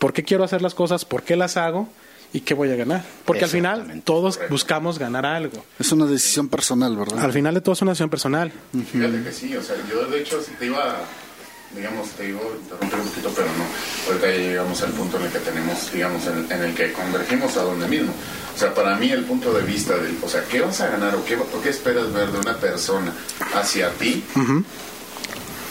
S4: ¿Por qué quiero hacer las cosas? ¿Por qué las hago? ¿Y qué voy a ganar? Porque al final todos buscamos ganar algo.
S3: Es una decisión personal, ¿verdad?
S4: Al final de todo es una decisión personal.
S1: Fíjate que sí, o sea, yo de hecho si te iba digamos, te digo, interrumpir un poquito, pero no. Ahorita ya llegamos al punto en el que tenemos, digamos, en, en el que convergimos a donde mismo. O sea, para mí el punto de vista del, o sea, ¿qué vas a ganar o qué, o qué esperas ver de una persona hacia ti?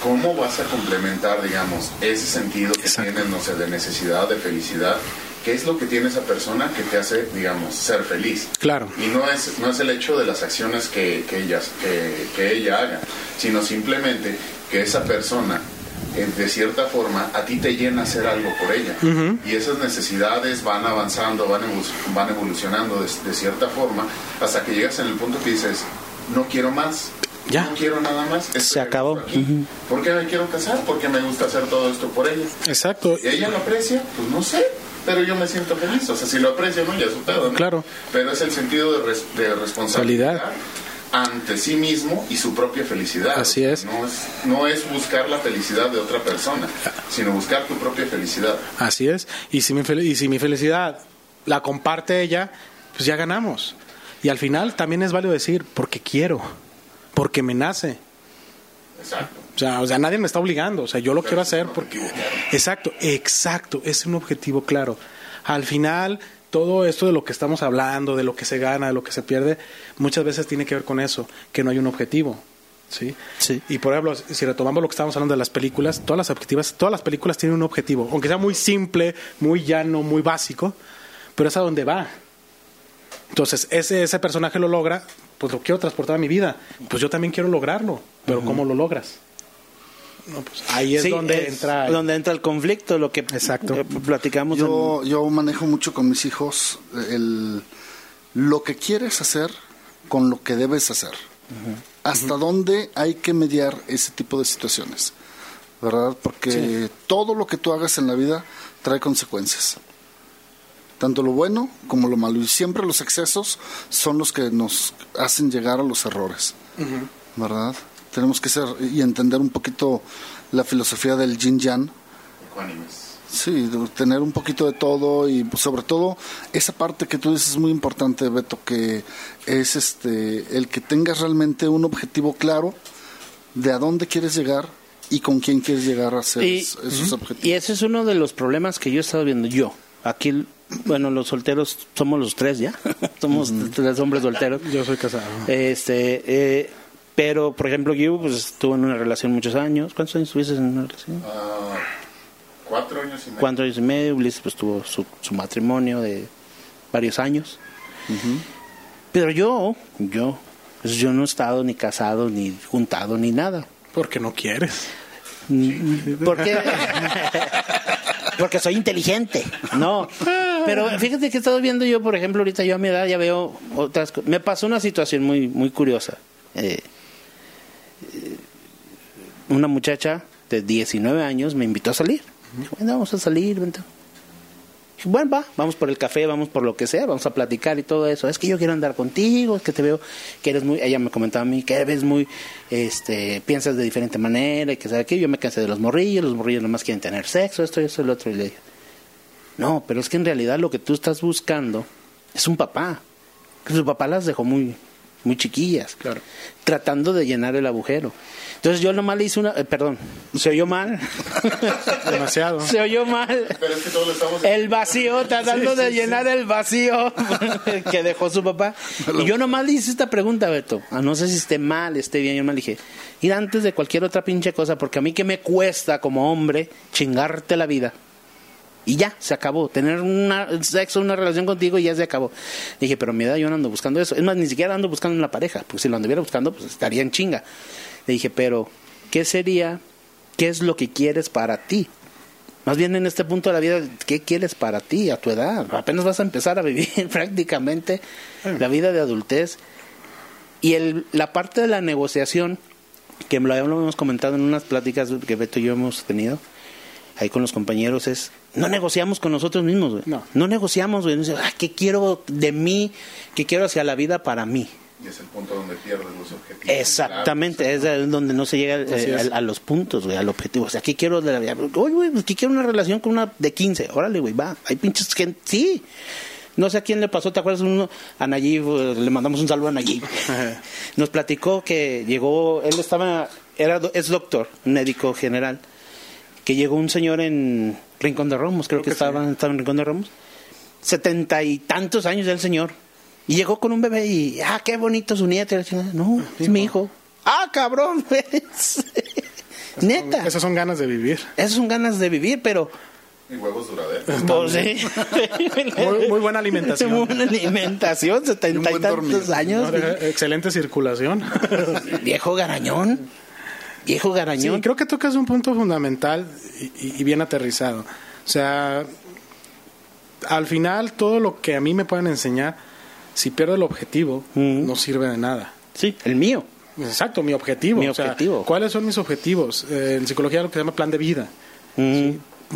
S1: ¿Cómo vas a complementar, digamos, ese sentido que
S4: Exacto.
S1: tienes, no sé, de necesidad, de felicidad? ¿Qué es lo que tiene esa persona que te hace, digamos, ser feliz?
S4: Claro.
S1: Y no es, no es el hecho de las acciones que, que, ella, que, que ella haga, sino simplemente que esa persona, eh, de cierta forma, a ti te llena hacer algo por ella. Y esas necesidades van avanzando, van, van evolucionando de, de cierta forma, hasta que llegas en el punto que dices, no quiero más.
S4: Ya.
S1: No quiero nada más. esto
S2: Se acabó.
S1: hago aquí. ¿Por qué me quiero casar? Porque me gusta hacer todo esto por ella.
S4: Exacto.
S1: ¿Y ella lo aprecia? Pues no sé, pero yo me siento feliz. O sea, si lo aprecia, no, ya es su pedo, ¿no?
S4: Claro.
S1: Pero es el sentido de, res- de responsabilidad
S4: Calidad.
S1: ante sí mismo y su propia felicidad.
S4: Así es.
S1: No es, no es buscar la felicidad de otra persona, sino buscar tu propia felicidad.
S4: Así es. Y si mi, fel- y si mi felicidad la comparte ella, pues ya ganamos. Y al final también es válido decir, porque quiero, porque me nace.
S1: Exacto.
S4: O sea, o sea, nadie me está obligando. O sea, yo lo quiero hacer porque... Exacto, exacto. Es un objetivo claro. Al final, todo esto de lo que estamos hablando, de lo que se gana, de lo que se pierde, muchas veces tiene que ver con eso, que no hay un objetivo. ¿Sí?
S2: Sí.
S4: Y por ejemplo, si retomamos lo que estábamos hablando de las películas, todas las objetivas, todas las películas tienen un objetivo, aunque sea muy simple, muy llano, muy básico, pero es a donde va. Entonces, ese, ese personaje lo logra, pues lo quiero transportar a mi vida. Pues yo también quiero lograrlo, pero ¿cómo lo logras? No, pues ahí es
S2: Sí,
S4: donde
S2: es
S4: entra.
S2: donde entra el conflicto, lo que
S4: Exacto.
S2: eh, platicamos.
S3: Yo, yo manejo mucho con mis hijos el, lo que quieres hacer con lo que debes hacer. ¿Hasta dónde hay que mediar ese tipo de situaciones? ¿Verdad? Porque todo lo que tú hagas en la vida trae consecuencias. Tanto lo bueno como lo malo. Y siempre los excesos son los que nos hacen llegar a los errores. ¿Verdad? Tenemos que ser y entender un poquito la filosofía del yin yang.
S1: Ecuánimes.
S3: Sí, de tener un poquito de todo y pues, sobre todo esa parte que tú dices es muy importante, Beto, que es este el que tengas realmente un objetivo claro de a dónde quieres llegar y con quién quieres llegar a hacer
S2: Y-
S3: es- esos objetivos.
S2: Y ese es uno de los problemas que yo he estado viendo yo. Aquí, bueno, los solteros somos los tres ya. [LAUGHS] somos tres hombres solteros.
S4: Yo soy casado.
S2: Este, eh, pero, por ejemplo, yo pues, estuve en una relación muchos años. ¿Cuántos años estuviste en una relación?
S1: Ah, cuatro años y medio.
S2: Cuatro años y medio. Ulises pues tuvo su, su matrimonio de varios años. Pero yo, yo, pues, yo no he estado ni casado, ni juntado, ni nada.
S4: Porque no quieres.
S2: Porque, [LAUGHS] porque soy inteligente. No. Pero fíjate que he estado viendo yo, por ejemplo, ahorita yo a mi edad ya veo otras cosas. Me pasó una situación muy, muy curiosa. Eh, una muchacha de 19 años me invitó a salir. Dijo, bueno, vamos a salir, vente. Dije, Bueno, va, vamos por el café, vamos por lo que sea, vamos a platicar y todo eso. Es que yo quiero andar contigo, es que te veo que eres muy, ella me comentaba a mí, que eres muy, este, piensas de diferente manera y que sabe que yo me cansé de los morrillos, los morrillos nomás quieren tener sexo, esto y esto y lo otro. Y le dije, no, pero es que en realidad lo que tú estás buscando es un papá. Que su papá las dejó muy, muy chiquillas.
S4: Claro.
S2: Tratando de llenar el agujero. Entonces yo nomás le hice una, eh, perdón, se oyó mal. [LAUGHS]
S4: Demasiado.
S2: se oyó mal.
S1: Pero es que todos lo estamos...
S2: El vacío, tratando
S4: Sí,
S2: de
S4: sí,
S2: llenar el vacío [LAUGHS] que dejó su papá. Y yo nomás le hice esta pregunta, Beto. Ah, No sé si esté mal, esté bien. Yo me dije, ir antes de cualquier otra pinche cosa, porque a mí que me cuesta como hombre chingarte la vida. Y ya, se acabó. Tener una, sexo, una relación contigo y ya se acabó. Dije, pero mi edad yo no ando buscando eso. Es más, ni siquiera ando buscando una pareja. Porque si lo anduviera buscando, pues estaría en chinga. Le dije, pero, ¿qué sería? ¿Qué es lo que quieres para ti? Más bien en este punto de la vida, ¿qué quieres para ti a tu edad? Apenas vas a empezar a vivir [LAUGHS] prácticamente la vida de adultez. Y el, la parte de la negociación, que lo habíamos comentado en unas pláticas que Beto y yo hemos tenido, ahí con los compañeros, es no negociamos con nosotros mismos, güey.
S4: No.
S2: negociamos, güey. No dice, "Ah, ¿qué quiero de mí? ¿Qué quiero hacia la vida para mí?
S1: Y es el punto donde pierdes los objetivos.
S2: Exactamente, es de- donde no se llega eh, a, a los puntos, güey, al objetivo. O sea, ¿qué quiero de la vida? Oye, güey, pues, ¿qué quiero una relación con una de 15? Órale, güey, va. Hay pinches gente. Sí. No sé a quién le pasó, ¿te acuerdas? Uno, a Nayib, eh, le mandamos un saludo a Nayib. Nos platicó que llegó, él estaba, era, do- es doctor, médico general. Que llegó un señor en Rincón de Romos, creo, que,
S4: que
S2: estaba, estaba en Rincón de Romos, setenta y tantos años del señor, y llegó con un bebé y, ah, qué bonito su nieto. Y la chingada, No, es mi hijo. Ah, cabrón, [LAUGHS] pues. Neta.
S4: Esas son ganas de vivir.
S2: Esas son ganas de vivir, pero...
S1: Y huevos duraderos.
S2: Pues, sí. [LAUGHS]
S4: Muy, muy buena alimentación.
S2: Muy buena alimentación, setenta y tantos
S3: dormir.
S2: años.
S4: No, Excelente circulación.
S2: Viejo garañón. Viejo
S4: Sí,
S2: garañón.
S4: creo que tocas un punto fundamental y, y- bien aterrizado. O sea, al final todo lo que a mí me pueden enseñar, si pierdo el objetivo,
S2: Mm.
S4: no sirve de nada.
S2: Sí, el mío.
S4: Exacto, mi objetivo.
S2: Mi
S4: O sea,
S2: objetivo.
S4: ¿Cuáles son mis objetivos? Eh, en psicología lo que se llama plan de vida.
S2: Mm.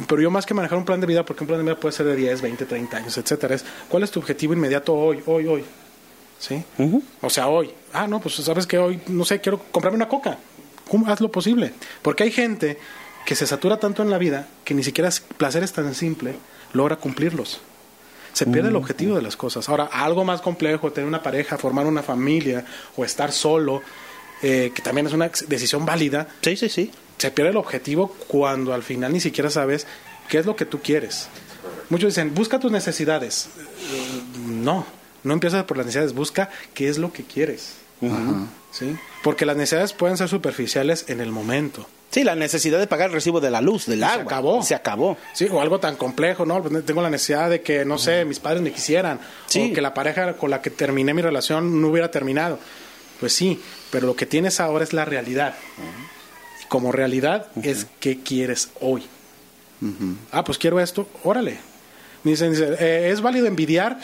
S4: Pero yo más que manejar un plan de vida, porque un plan de vida puede ser de 10, 20, 30 años, etcétera, es cuál es tu objetivo inmediato hoy, hoy, hoy. ¿Sí?
S2: Ujú.
S4: O sea, hoy. Ah, no, pues sabes que hoy, no sé, quiero comprarme una coca. ¿Cómo? Haz lo posible. Porque hay gente que se satura tanto en la vida que ni siquiera es- placeres tan simple logra cumplirlos. Se pierde el objetivo de las cosas. Ahora, algo más complejo, tener una pareja, formar una familia o estar solo, eh, que también es una decisión válida,
S2: Sí, sí, sí.
S4: se pierde el objetivo cuando al final ni siquiera sabes qué es lo que tú quieres. Muchos dicen, busca tus necesidades. Eh, No, no empiezas por las necesidades, busca qué es lo que quieres. ¿Sí? Porque las necesidades pueden ser superficiales en el momento.
S2: Sí, la necesidad de pagar el recibo de la luz, del
S4: se
S2: agua.
S4: acabó.
S2: Se acabó.
S4: Sí, o algo tan complejo, ¿no? Pues Tengo la necesidad de que, no sé, mis padres me quisieran.
S2: Sí.
S4: O que la pareja con la que terminé mi relación no hubiera terminado. Pues sí, pero lo que tienes ahora es la realidad. Como realidad es qué quieres hoy. Ah, pues quiero esto, órale. Dicen, dicen, eh, ¿es válido envidiar?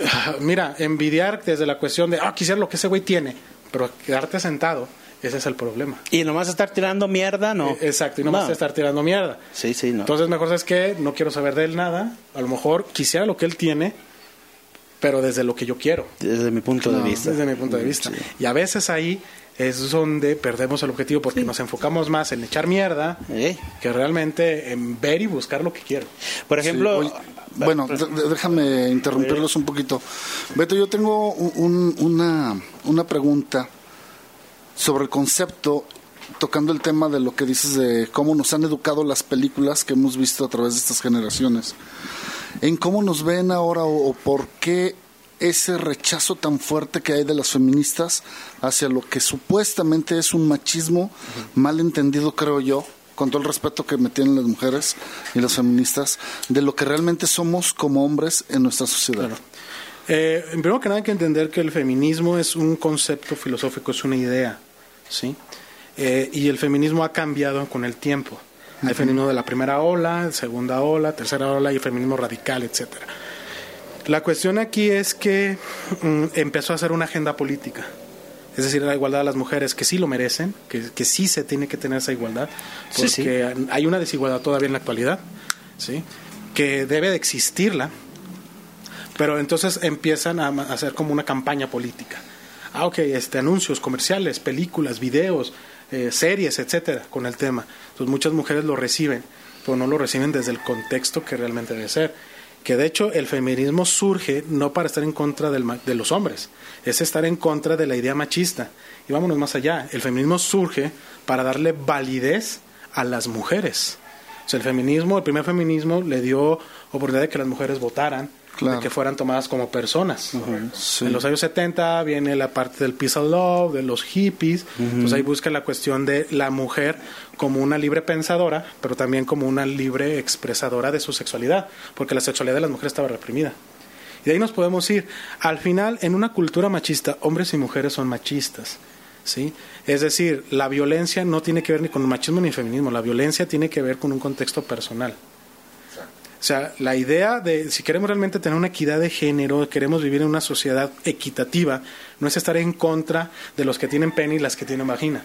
S4: [SIGHS] Mira, envidiar desde la cuestión de, ah, quisiera lo que ese güey tiene, pero quedarte sentado, ese es el problema.
S2: Y nomás estar tirando mierda, no.
S4: Eh, Exacto, y no, vas a estar tirando mierda.
S2: Sí, sí, no.
S4: Entonces, mejor es que no quiero saber de él nada. A lo mejor quisiera lo que él tiene, pero desde lo que yo quiero,
S2: Desde mi punto de vista.
S4: desde mi punto de vista. Y a veces ahí es donde perdemos el objetivo porque nos enfocamos más en echar mierda
S2: Eh.
S4: que realmente en ver y buscar lo que quiero.
S2: Por ejemplo,
S3: Sí, bueno, déjame interrumpirlos un poquito. Beto, yo tengo un- un- una, una pregunta sobre el concepto, tocando el tema de lo que dices de cómo nos han educado las películas que hemos visto a través de estas generaciones. En cómo nos ven ahora o, o por qué ese rechazo tan fuerte que hay de las feministas hacia lo que supuestamente es un machismo mal entendido, creo yo, con todo el respeto que me tienen las mujeres y las feministas, de lo que realmente somos como hombres en nuestra sociedad.
S4: Eh, primero que nada hay que entender que el feminismo es un concepto filosófico, es una idea, ¿sí? Eh, y el feminismo ha cambiado con el tiempo. Hay feminismo de la primera ola, segunda ola, tercera ola y feminismo radical, etcétera. La cuestión aquí es que mm, empezó a ser una agenda política. Es decir, la igualdad de las mujeres que sí lo merecen, que, que sí se tiene que tener esa igualdad, porque
S2: Sí, sí.
S4: hay una desigualdad todavía en la actualidad, ¿sí? que debe de existirla, pero entonces empiezan a a hacer como una campaña política. Ah, ok, este, anuncios, comerciales, películas, videos, eh, series, etcétera, con el tema. Entonces muchas mujeres lo reciben, pero no lo reciben desde el contexto que realmente debe ser. Que de hecho el feminismo surge no para estar en contra del de los hombres, es estar en contra de la idea machista. Y vámonos más allá, el feminismo surge para darle validez a las mujeres. O sea, el feminismo, el primer feminismo le dio oportunidad de que las mujeres votaran,
S3: Claro.
S4: de que fueran tomadas como personas.
S3: Sí.
S4: En los años 70 viene la parte del peace and love, de los hippies. Entonces ahí busca la cuestión de la mujer como una libre pensadora, pero también como una libre expresadora de su sexualidad, porque la sexualidad de las mujeres estaba reprimida. Y de ahí nos podemos ir. Al final, en una cultura machista, hombres y mujeres son machistas. ¿sí? Es decir, la violencia no tiene que ver ni con el machismo ni el feminismo, la violencia tiene que ver con un contexto personal. O sea, la idea de si queremos realmente tener una equidad de género, queremos vivir en una sociedad equitativa, no es estar en contra de los que tienen pene y las que tienen vagina.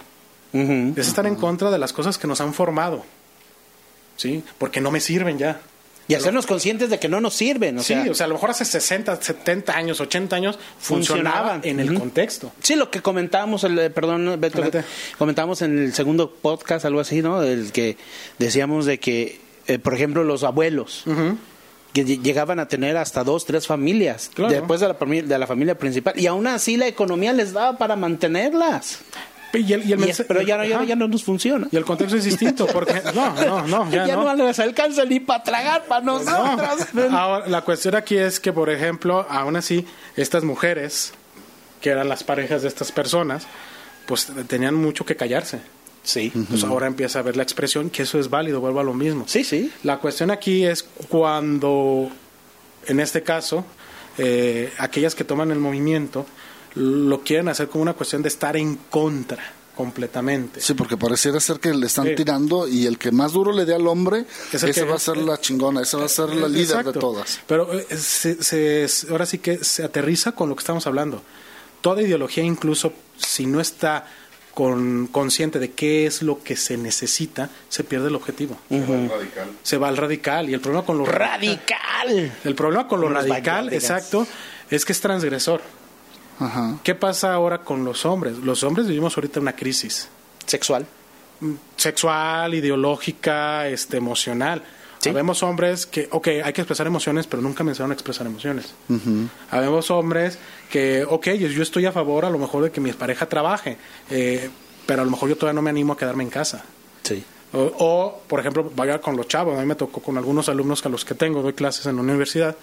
S4: Es estar en contra de las cosas que nos han formado. ¿Sí? Porque no me sirven ya.
S2: Y hacernos conscientes de que no nos sirven. O
S4: sí,
S2: sea,
S4: o sea, a lo mejor hace 60, 70 años, 80 años funcionaba
S2: Funcionaban.
S4: en el contexto.
S2: Sí, lo que comentábamos, el, eh, perdón, Beto, comentábamos en el segundo podcast, algo así, ¿no? El que decíamos de que, eh, por ejemplo, los abuelos, que ll- llegaban a tener hasta dos, tres familias,
S4: Claro.
S2: después de la, de la familia principal, y aún así la economía les daba para mantenerlas.
S4: Y el, y el
S2: Y es-
S4: mensaje-
S2: pero ya no, ya, no nos funciona.
S4: Y el contexto es distinto, porque [LAUGHS] no, no, no, ya,
S2: Ya,
S4: no.
S2: no. les alcanza ni para tragar para nosotros. [LAUGHS]
S4: Ahora, la cuestión aquí es que, por ejemplo, aún así, estas mujeres, que eran las parejas de estas personas, pues tenían mucho que callarse.
S2: Sí.
S4: Pues ahora empieza a ver la expresión que eso es válido, vuelvo a lo mismo.
S2: Sí, sí.
S4: La cuestión aquí es cuando, en este caso, eh, aquellas que toman el movimiento lo quieren hacer como una cuestión de estar en contra completamente.
S3: Sí, porque pareciera ser que le están
S4: Sí.
S3: tirando y el que más duro le dé al hombre, ese
S4: que-
S3: va a ser la chingona, esa va a ser la líder
S4: Exacto.
S3: de todas.
S4: Pero eh, se- se- ahora sí que se aterriza con lo que estamos hablando. Toda ideología, incluso si no está con, consciente de qué es lo que se necesita, se pierde el objetivo.
S1: Radical.
S4: Se va al radical. Y el problema con lo
S2: Radical.
S4: El problema con lo
S2: Unos
S4: radical, exacto, es que es transgresor. ¿Qué pasa ahora con los hombres? Los hombres vivimos ahorita una crisis
S2: Sexual.
S4: sexual, ideológica, este, emocional.
S2: Sí.
S4: Habemos hombres que, ok, hay que expresar emociones, pero nunca me enseñaron a expresar emociones. Habemos hombres que, ok, yo, estoy a favor a lo mejor de que mi pareja trabaje, eh, pero a lo mejor yo todavía no me animo a quedarme en casa.
S2: Sí.
S4: O, o, por ejemplo, vaya con los chavos. A mí me tocó con algunos alumnos que a los que tengo, doy clases en la universidad.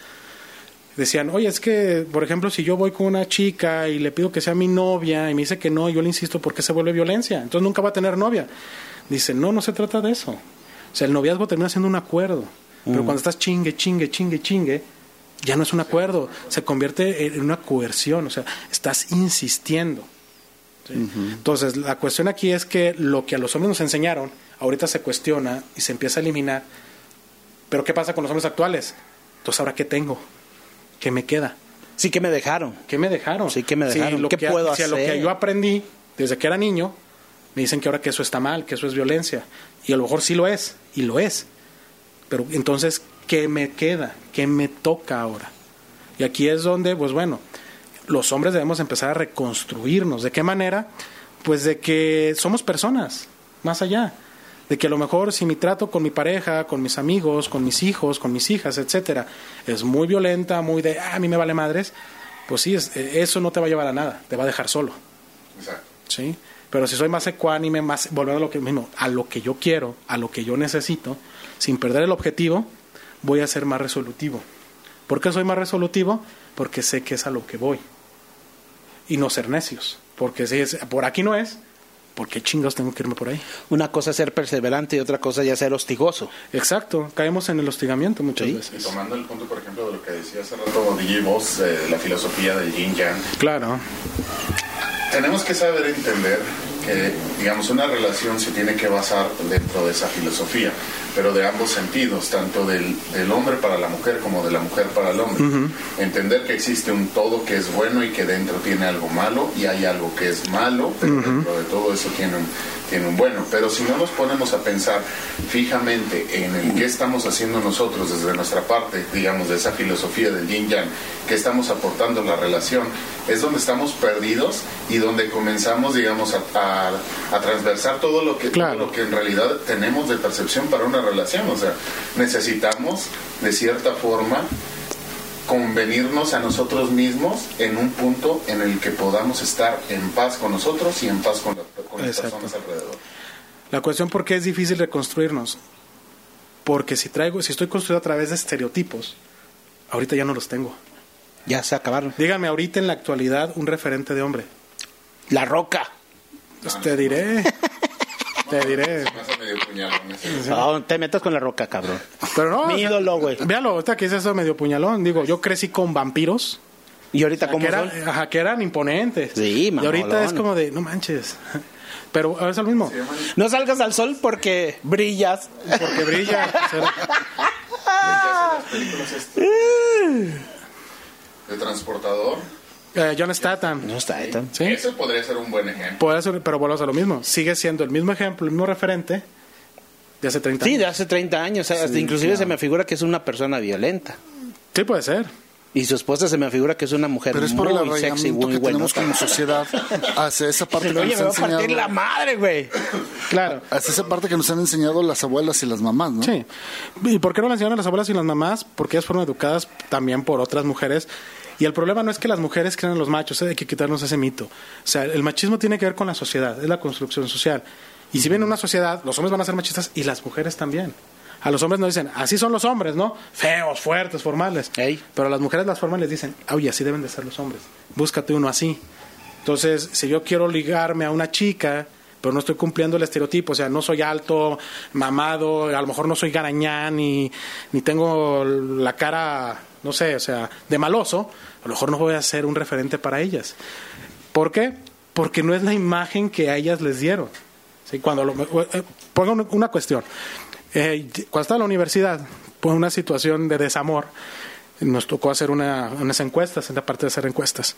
S4: Decían, oye, es que, por ejemplo, si yo voy con una chica y le pido que sea mi novia y me dice que no, yo le insisto porque se vuelve violencia. Entonces nunca va a tener novia. Dice, no, no se trata de eso. O sea, el noviazgo termina siendo un acuerdo. Pero cuando estás chingue, chingue, chingue, chingue, ya no es un acuerdo. Se convierte en una coerción. O sea, estás insistiendo. ¿sí? Entonces, la cuestión aquí es que lo que a los hombres nos enseñaron, ahorita se cuestiona y se empieza a eliminar. Pero ¿qué pasa con los hombres actuales? Entonces, ¿ahora qué tengo? ¿Qué me queda?
S2: Sí que me dejaron.
S4: ¿Qué me dejaron?
S2: Sí, ¿qué me dejaron?
S4: lo
S2: ¿Qué
S4: que-
S2: puedo
S4: a lo
S2: hacer?
S4: que yo aprendí desde que era niño, me dicen que ahora que eso está mal, que eso es violencia. Y a lo mejor sí lo es, y lo es. Pero entonces, ¿qué me queda? ¿Qué me toca ahora? Y aquí es donde, pues bueno, los hombres debemos empezar a reconstruirnos. ¿De qué manera? Pues de que somos personas, más allá. De que a lo mejor si mi trato con mi pareja, con mis amigos, con mis hijos, con mis hijas, etcétera, es muy violenta, muy de, "Ah, a mí me vale madres, pues sí, es- eh, eso no te va a llevar a nada, te va a dejar solo.
S1: Exacto.
S4: ¿sí? Pero si soy más ecuánime, más volviendo a lo que mismo, a lo que yo quiero, a lo que yo necesito, sin perder el objetivo, voy a ser más resolutivo. ¿Por qué soy más resolutivo? Porque sé que es a lo que voy. Y no ser necios. Porque si es, por aquí no es, ¿por qué chingados tengo que irme por ahí?
S2: Una cosa es ser perseverante y otra cosa ya ser hostigoso.
S4: Exacto, caemos en el hostigamiento muchas
S2: Sí.
S1: Y
S4: veces.
S1: tomando el punto, por ejemplo, de lo que decía hace rato DJ Boss, eh, de la filosofía del yin yang,
S4: Claro,
S1: tenemos que saber entender que, digamos, una relación se tiene que basar dentro de esa filosofía, pero de ambos sentidos, tanto del, del hombre para la mujer como de la mujer para el hombre. Entender que existe un todo que es bueno y que dentro tiene algo malo y hay algo que es malo, pero dentro de todo eso tiene un, tiene un bueno. Pero si no nos ponemos a pensar fijamente en el qué estamos haciendo nosotros desde nuestra parte, digamos, de esa filosofía del yin yang, qué estamos aportando a la relación, es donde estamos perdidos y donde comenzamos, digamos, a, a- a transversar todo lo que
S4: Claro.
S1: todo lo que en realidad tenemos de percepción para una relación. O sea, necesitamos de cierta forma convenirnos a nosotros mismos en un punto en el que podamos estar en paz con nosotros y en paz con, la- con las personas alrededor.
S4: La cuestión por qué es difícil reconstruirnos. Porque si traigo, si estoy construido a través de estereotipos, ahorita ya no los tengo.
S2: Ya se acabaron.
S4: Dígame ahorita en la actualidad un referente de hombre.
S2: La roca.
S4: Pues te diré. [LAUGHS] te diré.
S1: Me hace medio puñalón ese.
S2: No, te metas con la roca, cabrón.
S4: Pero no.
S2: Mi
S4: o sea,
S2: ídolo, güey.
S4: Véalo, ahorita que es eso medio puñalón. Digo, yo crecí con vampiros.
S2: Y ahorita
S4: que,
S2: como
S4: eran,
S2: son.
S4: ajá, que eran imponentes.
S2: Sí,
S4: Y ahorita es como de, no manches. Pero es lo mismo.
S2: No salgas al sol porque brillas.
S4: Porque brilla. [LAUGHS] o sea, [LAUGHS]
S1: De transportador,
S4: eh, John Statham.
S2: Ahí tan-
S4: ¿Sí?
S1: ese podría ser un buen ejemplo.
S4: Puede ser, pero volvemos a lo mismo. Sigue siendo el mismo ejemplo, el mismo referente de hace 30
S2: Sí,
S4: años.
S2: de hace 30 años. hasta inclusive se me figura que es una persona violenta.
S4: Sí, puede ser.
S2: Y su esposa se me figura que es una mujer
S3: Pero es por el
S2: muy sexy,
S3: arraigamiento
S2: muy
S3: que tenemos
S2: buenota.
S3: como sociedad hacia esa [LAUGHS] parte que
S2: Oye,
S3: nos
S2: me
S3: ha
S2: va a partir
S3: enseñado,
S2: la madre, güey.
S4: Claro.
S3: hacia esa parte que nos han enseñado las abuelas y las mamás, ¿no?
S4: Sí. ¿Y por qué no le enseñaron a las abuelas y las mamás? Porque ellas fueron educadas también por otras mujeres. Y el problema no es que las mujeres crean a los machos, ¿eh? hay que quitarnos ese mito. O sea, el machismo tiene que ver con la sociedad, es la construcción social. Y si bien en una sociedad, los hombres van a ser machistas y las mujeres también. A los hombres nos dicen, así son los hombres, ¿no? Feos, fuertes, formales.
S2: Ey.
S4: Pero a las mujeres las forman les dicen, oye, así deben de ser los hombres. Búscate uno así. Entonces, si yo quiero ligarme a una chica, pero no estoy cumpliendo el estereotipo, o sea, no soy alto, mamado, a lo mejor no soy garañán, ni, ni tengo la cara, no sé, o sea, de maloso, a lo mejor no voy a ser un referente para ellas. ¿Por qué? Porque no es la imagen que a ellas les dieron. ¿Sí? Cuando lo, eh, pongo una- una cuestión. Eh, cuando estaba en la universidad, por una situación de desamor, nos tocó hacer una- unas encuestas, en la parte de hacer encuestas.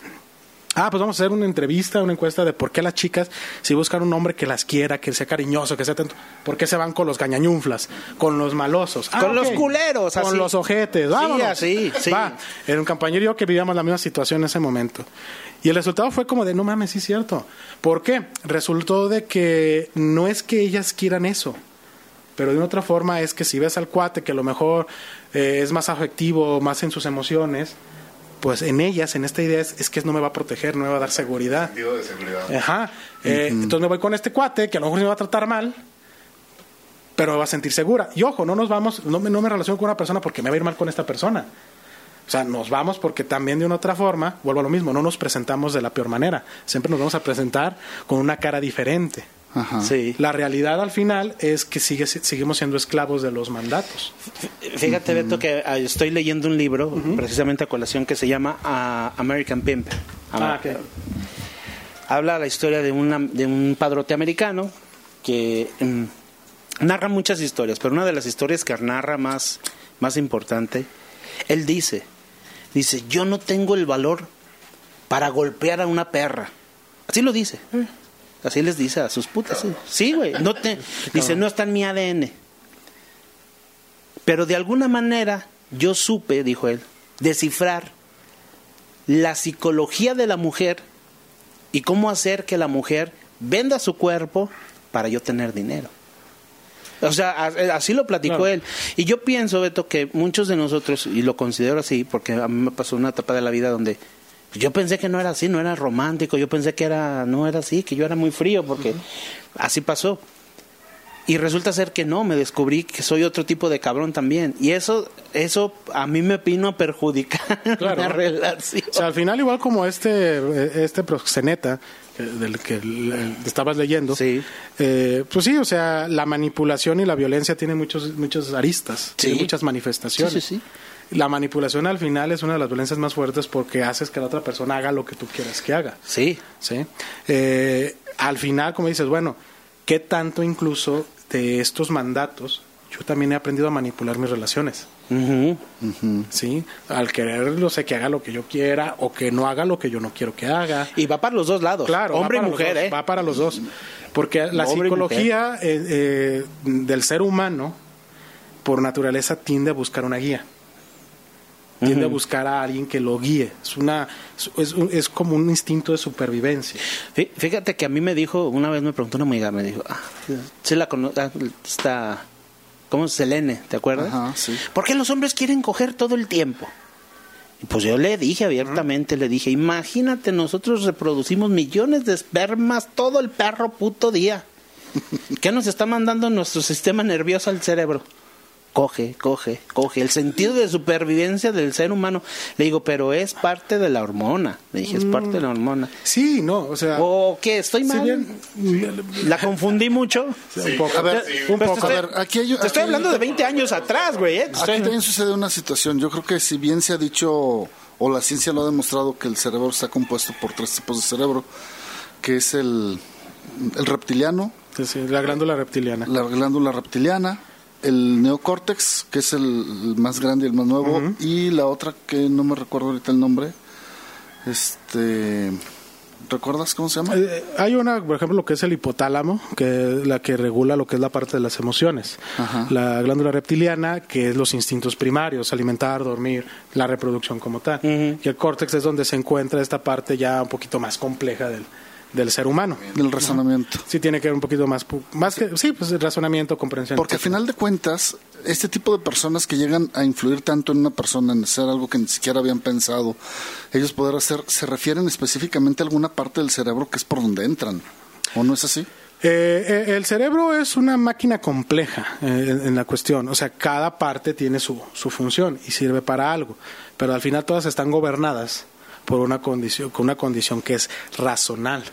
S4: Ah, pues vamos a hacer una entrevista, una encuesta de por qué las chicas, si buscan un hombre que las quiera, que sea cariñoso, que sea atento, ¿por qué se van con los gañañunflas, con los malosos? Ah,
S2: Con los culeros,
S4: Con
S2: así.
S4: los ojetes, vámonos.
S2: así, sí.
S4: Va. Era un compañero y yo que vivíamos la misma situación en ese momento. Y el resultado fue como de, no mames, sí es cierto. ¿Por qué? Resultó de que no es que ellas quieran eso, pero de una otra forma es que si ves al cuate que a lo mejor eh, es más afectivo, más en sus emociones, pues en ellas, en esta idea es, es que no me va a proteger, no me va a dar seguridad.
S1: Sentido de seguridad.
S4: Ajá. Eh, Entonces me voy con este cuate que a lo mejor me va a tratar mal, pero me va a sentir segura. Y ojo, no nos vamos, no me, no me relaciono con una persona porque me va a ir mal con esta persona. O sea, nos vamos porque también de una otra forma, vuelvo a lo mismo, no nos presentamos de la peor manera. Siempre nos vamos a presentar con una cara diferente.
S3: Ajá.
S2: Sí.
S4: La realidad al final es que sigue, seguimos siendo esclavos de los mandatos.
S2: Fíjate, Beto, que ah, estoy leyendo un libro, precisamente a colación, que se llama ah, American Pimp.
S4: Ah, ok.
S2: Habla la historia de, una, de un padrote americano que mm, narra muchas historias, pero una de las historias que narra más, más importante, él dice, dice, yo no tengo el valor para golpear a una perra. Así lo dice. Así les dice a sus putas. sí. Güey. No te, dice, no está en mi ADN. Pero de alguna manera yo supe, dijo él, descifrar la psicología de la mujer y cómo hacer que la mujer venda su cuerpo para yo tener dinero. O sea, a- así lo platicó
S4: Claro.
S2: él. Y yo pienso, Beto, que muchos de nosotros, y lo considero así, porque a mí me pasó una etapa de la vida donde yo pensé que no era así, no era romántico, yo pensé que era, no era así, que yo era muy frío, porque así pasó. Y resulta ser que no, me descubrí que soy otro tipo de cabrón también. Y eso, eso a mí me vino a perjudicar [LAUGHS]
S4: Claro.
S2: la relación.
S4: O sea, al final, igual como este, este proxeneta eh, del que l- estabas leyendo,
S2: Sí.
S4: eh, pues sí, o sea, la manipulación y la violencia tienen muchos, muchos aristas, tiene
S2: Sí.
S4: muchas manifestaciones.
S2: Sí, sí, sí.
S4: La manipulación al final es una de las violencias más fuertes porque haces que la otra persona haga lo que tú quieras que haga.
S2: Sí,
S4: ¿sí? Eh, al final, como dices, bueno, ¿qué tanto incluso de estos mandatos yo también he aprendido a manipular mis relaciones? ¿sí? Al quererlo sé que haga lo que yo quiera o que no haga lo que yo no quiero que haga.
S2: Y va para los dos lados.
S4: Claro,
S2: hombre y mujer,
S4: dos,
S2: ¿eh?
S4: Va para los dos. Porque la
S2: Hombre
S4: psicología eh, eh, del ser humano, por naturaleza, tiende a buscar una guía. Tiende a buscar a alguien que lo guíe. Es, una, es, es como un instinto de supervivencia.
S2: Fí- Fíjate que a mí me dijo, una vez me preguntó una amiga, me dijo, ah, sí la conozco, está, ¿cómo es? Selene, ¿te acuerdas?
S3: Ajá, sí.
S2: ¿Por qué los hombres quieren coger todo el tiempo? Y pues yo le dije abiertamente, le dije, imagínate, nosotros reproducimos millones de espermas todo el perro puto día. ¿Qué nos está mandando nuestro sistema nervioso al cerebro? Coge, coge, coge. El sentido de supervivencia del ser humano. Le digo, pero es parte de la hormona. Le dije, es parte de la hormona.
S4: Sí, no, o sea...
S2: ¿O qué? ¿Estoy
S4: si
S2: mal?
S4: bien-
S2: ¿La confundí mucho?
S4: un poco.
S3: A ver,
S2: Un poco.
S3: a ver, aquí hay-
S2: Te
S3: aquí
S2: estoy
S3: hay-
S2: hablando de 20 años atrás, güey. ¿eh?
S3: Aquí
S2: estoy-
S3: también sucede una situación. Yo creo que si bien se ha dicho, o la ciencia lo ha demostrado, que el cerebro está compuesto por tres tipos de cerebro, que es el, el reptiliano,
S4: Sí, sí, la glándula reptiliana.
S3: la glándula reptiliana, el neocórtex, que es el, el más grande y el más nuevo, y la otra que no me recuerdo ahorita el nombre, este ¿Recuerdas cómo se llama?
S4: Eh, hay una, por ejemplo, lo que es el hipotálamo, que es la que regula lo que es la parte de las emociones.
S3: Ajá.
S4: La glándula reptiliana, que es los instintos primarios, alimentar, dormir, la reproducción como tal. Y el córtex es donde se encuentra esta parte ya un poquito más compleja del, del ser humano.
S3: Del razonamiento.
S4: Sí tiene que ver un poquito más, más que, sí, pues razonamiento, comprensión.
S3: Porque al final de cuentas, este tipo de personas que llegan a influir tanto en una persona, en hacer algo que ni siquiera habían pensado, ellos poder hacer, se refieren específicamente a alguna parte del cerebro que es por donde entran. ¿O no es así?
S4: Eh, eh, el cerebro es una máquina compleja eh, en, en la cuestión, o sea, cada parte tiene su, su función y sirve para algo, pero al final todas están gobernadas por una condición, con una condición que es razonal.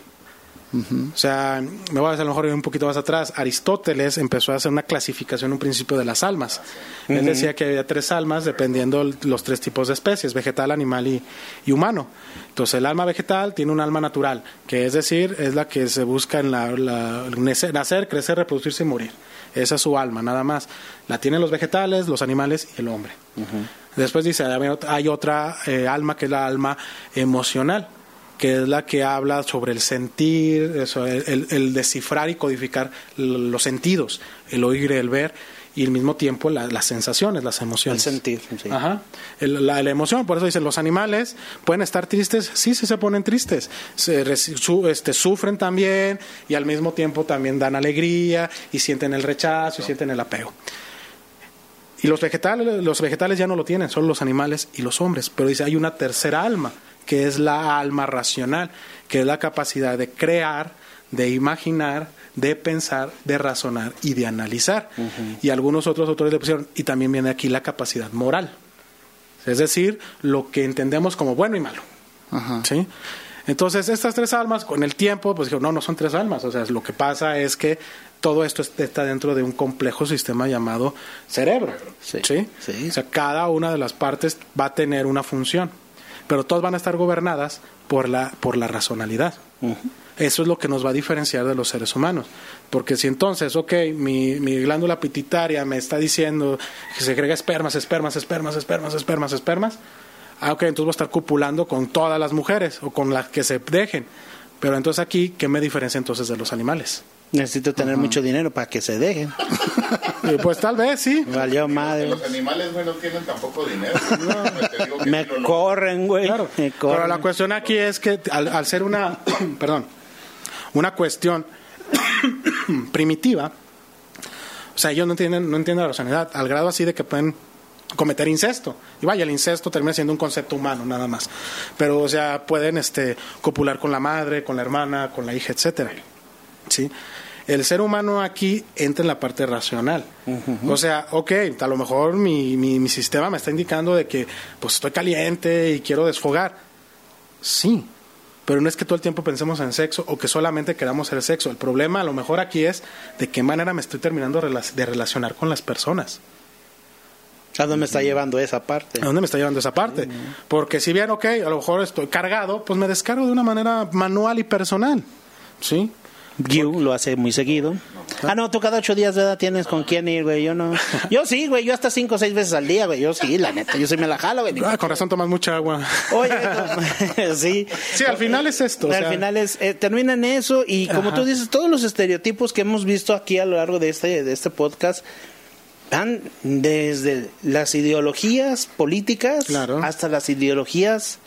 S4: O sea, me voy a hacer a lo mejor un poquito más atrás. Aristóteles empezó a hacer una clasificación, un principio de las almas. Él decía que había tres almas dependiendo los tres tipos de especies, vegetal, animal y, y humano. Entonces, el alma vegetal tiene un alma natural, que es decir, es la que se busca en la, la- nacer, crecer, reproducirse y morir. Esa es su alma, nada más. La tienen los vegetales, los animales y el hombre. Después dice, hay otra eh, alma que es la alma emocional, que es la que habla sobre el sentir, eso, el, descifrar y codificar los sentidos, el oír, el ver y al mismo tiempo la- las sensaciones, las emociones.
S2: El sentir, sí.
S4: Ajá. El- la, la emoción, por eso dicen los animales pueden estar tristes, sí, sí se ponen tristes, se su- este, sufren también y al mismo tiempo también dan alegría y sienten el rechazo y sienten el apego. Y los vegetales, los vegetales ya no lo tienen, solo los animales y los hombres. Pero dice, hay una tercera alma, que es la alma racional, que es la capacidad de crear, de imaginar, de pensar, de razonar y de analizar. Y algunos otros autores le pusieron, y también viene aquí la capacidad moral. Es decir, lo que entendemos como bueno y malo. ¿sí? Entonces, estas tres almas, con el tiempo, pues dijeron, no, no son tres almas. O sea, lo que pasa es que todo esto est- está dentro de un complejo sistema llamado cerebro.
S2: Sí,
S4: ¿sí?
S2: sí.
S4: O sea, cada una de las partes va a tener una función, pero todas van a estar gobernadas por la, por la razonalidad. Eso es lo que nos va a diferenciar de los seres humanos. Porque si entonces, ok, mi, mi glándula pituitaria me está diciendo que se agrega espermas, espermas, espermas, espermas, espermas, espermas, ah, ok, entonces voy a estar copulando con todas las mujeres o con las que se dejen. Pero entonces aquí, ¿qué me diferencia entonces de los animales?
S2: Necesito tener mucho dinero para que se dejen. [LAUGHS]
S4: Eh, pues tal vez sí.
S2: Valió madre.
S1: Los animales, güey, no tienen tampoco dinero. [LAUGHS] Te digo que
S2: Me
S1: lo-
S2: corren, güey.
S4: Claro,
S2: Me
S4: pero la cuestión aquí es que al, al ser una, [COUGHS] perdón, una cuestión [COUGHS] primitiva, o sea, ellos no entienden, no entienden la racionalidad, al grado así de que pueden cometer incesto. Y vaya, el incesto termina siendo un concepto humano nada más. Pero, o sea, pueden este, copular con la madre, con la hermana, con la hija, etcétera. ¿Sí? El ser humano aquí entra en la parte racional. O sea, ok, a lo mejor mi, mi, mi sistema me está indicando de que pues estoy caliente y quiero desfogar. Sí, pero no es que todo el tiempo pensemos en sexo o que solamente queramos el sexo. El problema a lo mejor aquí es de qué manera me estoy terminando de relacionar con las personas.
S2: ¿A dónde me está llevando esa parte?
S4: ¿A dónde me está llevando esa parte? Porque si bien, ok, a lo mejor estoy cargado, pues me descargo de una manera manual y personal. ¿Sí?
S2: Yu lo hace muy seguido. Ah, no, tú cada ocho días de edad tienes con quién ir, güey. Yo no. [LAUGHS] Yo sí, güey. Yo hasta cinco o seis veces al día, güey. Yo sí, la neta. Yo sí me la jalo, güey.
S4: Ah, con razón tomas mucha agua.
S2: Oye, [LAUGHS] [LAUGHS] sí.
S4: Sí, al final es esto, o
S2: Al
S4: sea-
S2: final es, eh, termina en eso y como
S4: Ajá.
S2: tú dices, todos los estereotipos que hemos visto aquí a lo largo de este, de este podcast van desde las ideologías políticas
S4: Claro.
S2: hasta las ideologías,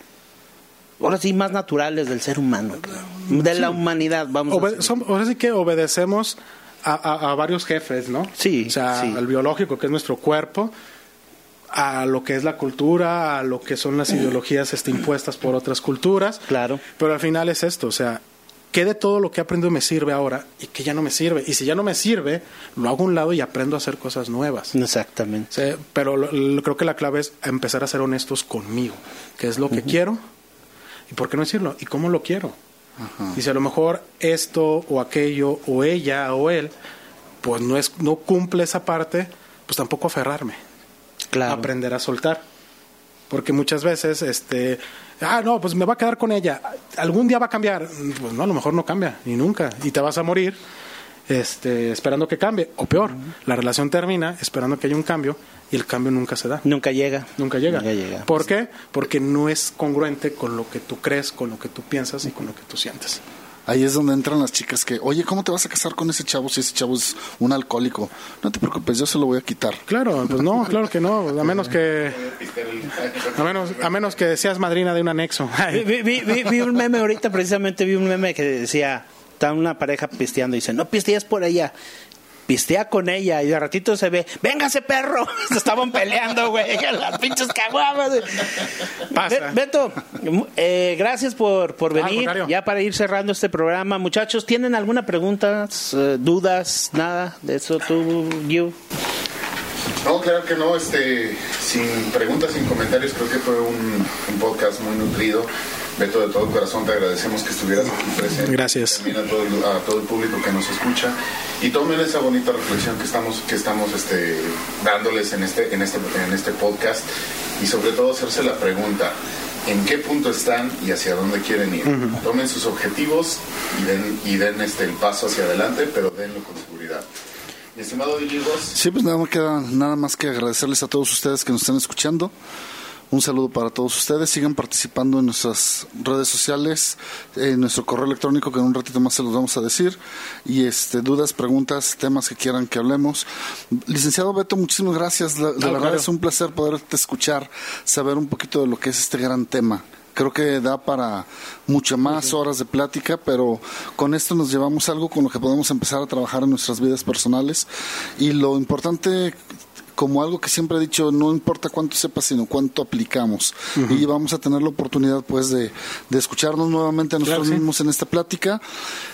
S2: ahora sí, más naturales del ser humano, de la humanidad, vamos a
S4: ahora sí que obedecemos a, a- a varios jefes, ¿no?
S2: Sí,
S4: O sea,
S2: sí.
S4: al biológico, que es nuestro cuerpo, a lo que es la cultura, a lo que son las ideologías este, impuestas por otras culturas.
S2: Claro.
S4: Pero al final es esto, o sea, ¿qué de todo lo que he aprendido me sirve ahora y qué ya no me sirve? Y si ya no me sirve, lo hago a un lado y aprendo a hacer cosas nuevas.
S2: Exactamente.
S4: Sea, pero lo- lo- creo que la clave es empezar a ser honestos conmigo. ¿Qué es lo que quiero? ¿Y por qué no decirlo? ¿Y cómo lo quiero? Y si a lo mejor esto o aquello o ella o él, pues no, es, no cumple esa parte, pues tampoco aferrarme.
S2: Claro.
S4: Aprender a soltar. Porque muchas veces, este, ah, no, pues me va a quedar con ella. Algún día va a cambiar. Pues no, a lo mejor no cambia, ni nunca. Y te vas a morir. este, esperando que cambie. O peor, la relación termina esperando que haya un cambio y el cambio nunca se da.
S2: Nunca llega.
S4: Nunca llega.
S2: Nunca llega.
S4: ¿Por qué? Porque no es congruente con lo que tú crees, con lo que tú piensas y con lo que tú sientes.
S3: Ahí es donde entran las chicas que, oye, ¿cómo te vas a casar con ese chavo si ese chavo es un alcohólico? No te preocupes, yo se lo voy a quitar.
S4: Claro, pues no, claro que no, a menos que a menos, a menos que seas madrina de un anexo. [LAUGHS]
S2: Vi, vi- vi- vi un meme ahorita, precisamente vi un meme que decía, está una pareja pisteando y dice, no pisteas por ella. Pistea con ella y de ratito se ve, véngase perro, [LAUGHS] se estaban peleando, güey, [LAUGHS] las pinches caguamas.
S4: Pasa.
S2: Be- Beto, eh, gracias por, por
S4: Ah,
S2: venir.
S4: contrario.
S2: Ya para ir cerrando este programa, muchachos, ¿tienen alguna pregunta, eh, dudas, nada de eso tú, you?
S1: No, claro que no, este, sin preguntas, sin comentarios, creo que fue un, un podcast muy nutrido. Beto, de todo corazón te agradecemos que estuvieras aquí presente.
S4: Gracias.
S1: También a todo, el- a todo el público que nos escucha. Y tomen esa bonita reflexión que estamos, que estamos este, dándoles en este, en, este, en este podcast. Y sobre todo hacerse la pregunta, ¿en qué punto están y hacia dónde quieren ir? Tomen sus objetivos y den, y den este, el paso hacia adelante, pero denlo con seguridad. Mi estimado Diego,
S3: Sí, pues nada más queda nada más que agradecerles a todos ustedes que nos están escuchando. Un saludo para todos ustedes. Sigan participando en nuestras redes sociales, en nuestro correo electrónico que en un ratito más se los vamos a decir. Y este dudas, preguntas, temas que quieran que hablemos. Licenciado Beto, muchísimas gracias. La- de verdad
S4: claro.
S3: es un placer poderte escuchar, saber un poquito de lo que es este gran tema. Creo que da para muchas más horas de plática, pero con esto nos llevamos algo con lo que podemos empezar a trabajar en nuestras vidas personales. Y lo importante, como algo que siempre he dicho, no importa cuánto sepas, sino cuánto aplicamos. Y vamos a tener la oportunidad, pues, de, de escucharnos nuevamente a nosotros
S4: Claro, sí.
S3: mismos en esta plática,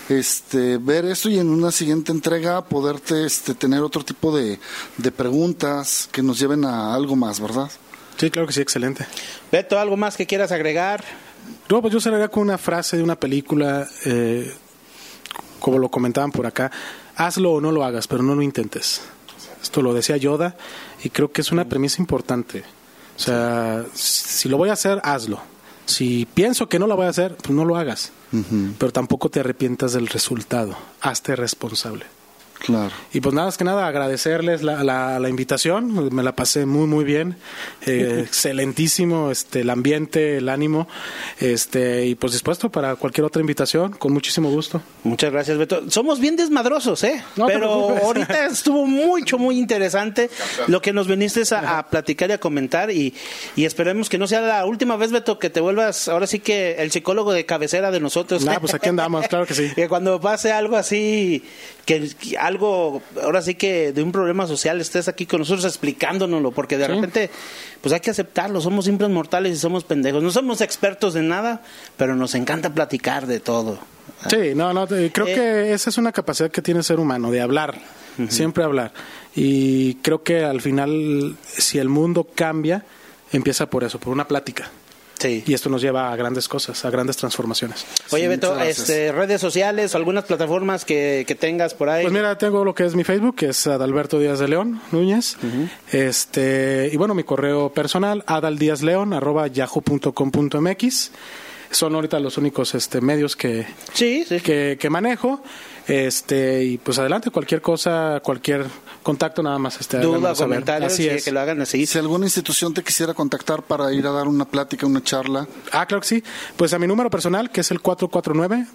S3: este, ver esto y en una siguiente entrega poderte este, tener otro tipo de, de preguntas que nos lleven a algo más, ¿verdad?
S4: Sí, claro que sí, excelente.
S2: Beto, ¿algo más que quieras agregar?
S4: No, pues yo cerraría con una frase de una película, eh, como lo comentaban por acá, hazlo o no lo hagas, pero no lo intentes. Esto lo decía Yoda y creo que es una premisa importante. O sea, si lo voy a hacer, hazlo. Si pienso que no lo voy a hacer, pues no lo hagas. Pero tampoco te arrepientas del resultado. Hazte responsable.
S3: Claro.
S4: Y pues nada, más que nada agradecerles la, la, la invitación, me la pasé muy muy bien, Eh, [LAUGHS] excelentísimo este el ambiente, el ánimo, este y pues dispuesto para cualquier otra invitación, con muchísimo gusto.
S2: Muchas gracias, Beto. Somos bien desmadrosos, ¿eh?
S4: No
S2: Pero ahorita [LAUGHS] estuvo mucho, muy interesante lo que nos viniste a, a platicar y a comentar y, y esperemos que no sea la última vez, Beto, que te vuelvas ahora sí que el psicólogo de cabecera de nosotros.
S4: Nah, pues aquí andamos, claro que sí. [LAUGHS]
S2: que cuando pase algo así, que, que algo, ahora sí que de un problema social, estés aquí con nosotros explicándonoslo, porque de
S4: Sí.
S2: repente, pues hay que aceptarlo, somos simples mortales y somos pendejos. No somos expertos en nada, pero nos encanta platicar de todo.
S4: Sí, no, no, creo
S2: Eh.
S4: que esa es una capacidad que tiene el ser humano, de hablar, siempre hablar. Y creo que al final, si el mundo cambia, empieza por eso, por una plática.
S2: Sí.
S4: Y esto nos lleva a grandes cosas, a grandes transformaciones.
S2: Oye,
S3: Sí,
S2: Beto, este, redes sociales, algunas plataformas que, que tengas por ahí.
S4: Pues mira, tengo lo que es mi Facebook, que es Adalberto Díaz de León Núñez. Este, y bueno, mi correo personal, adaldíazleón, arroba yahoo.com.mx. Son ahorita los únicos este, medios que,
S2: sí, sí.
S4: que, que manejo. Este, y pues adelante, cualquier cosa, cualquier contacto, nada más. Este,
S2: Duda,
S4: Así es.
S2: que lo hagan así.
S3: Si alguna institución te quisiera contactar para ir a dar una plática, una charla,
S4: Ah, claro que sí. Pues a mi número personal, que es el 449.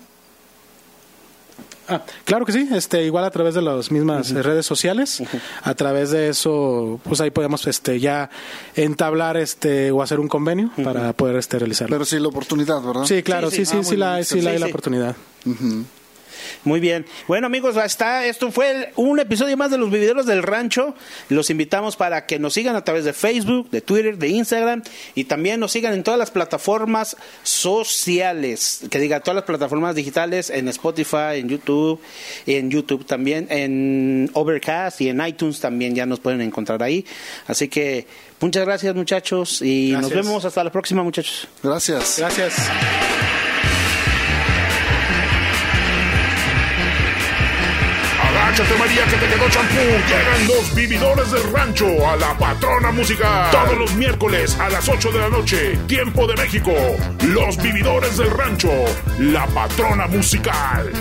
S4: Ah, claro que sí, este, igual a través de las mismas redes sociales, a través de eso, pues ahí podemos este, ya entablar este, o hacer un convenio para poder este, realizarlo.
S3: pero sí la oportunidad, ¿verdad?
S4: sí, claro,
S2: Sí,
S4: sí,
S2: sí.
S4: sí,
S3: Ah,
S4: sí, la, sí la hay
S2: sí,
S4: la
S2: sí.
S4: oportunidad.
S2: Muy bien. Bueno, amigos, está, esto fue el- un episodio más de los vivideros del rancho. Los invitamos para que nos sigan a través de Facebook, de Twitter, de Instagram y también nos sigan en todas las plataformas sociales, que diga todas las plataformas digitales, en Spotify, en YouTube, en YouTube también, en Overcast y en iTunes también ya nos pueden encontrar ahí. Así que muchas gracias, muchachos, y nos vemos hasta la próxima, muchachos.
S3: Gracias.
S4: Gracias.
S5: Agáchate María que te quedó champú. Llegan los vividores del rancho a la patrona musical. Todos los miércoles a las 8 de la noche, tiempo de México. Los vividores del rancho, la patrona musical.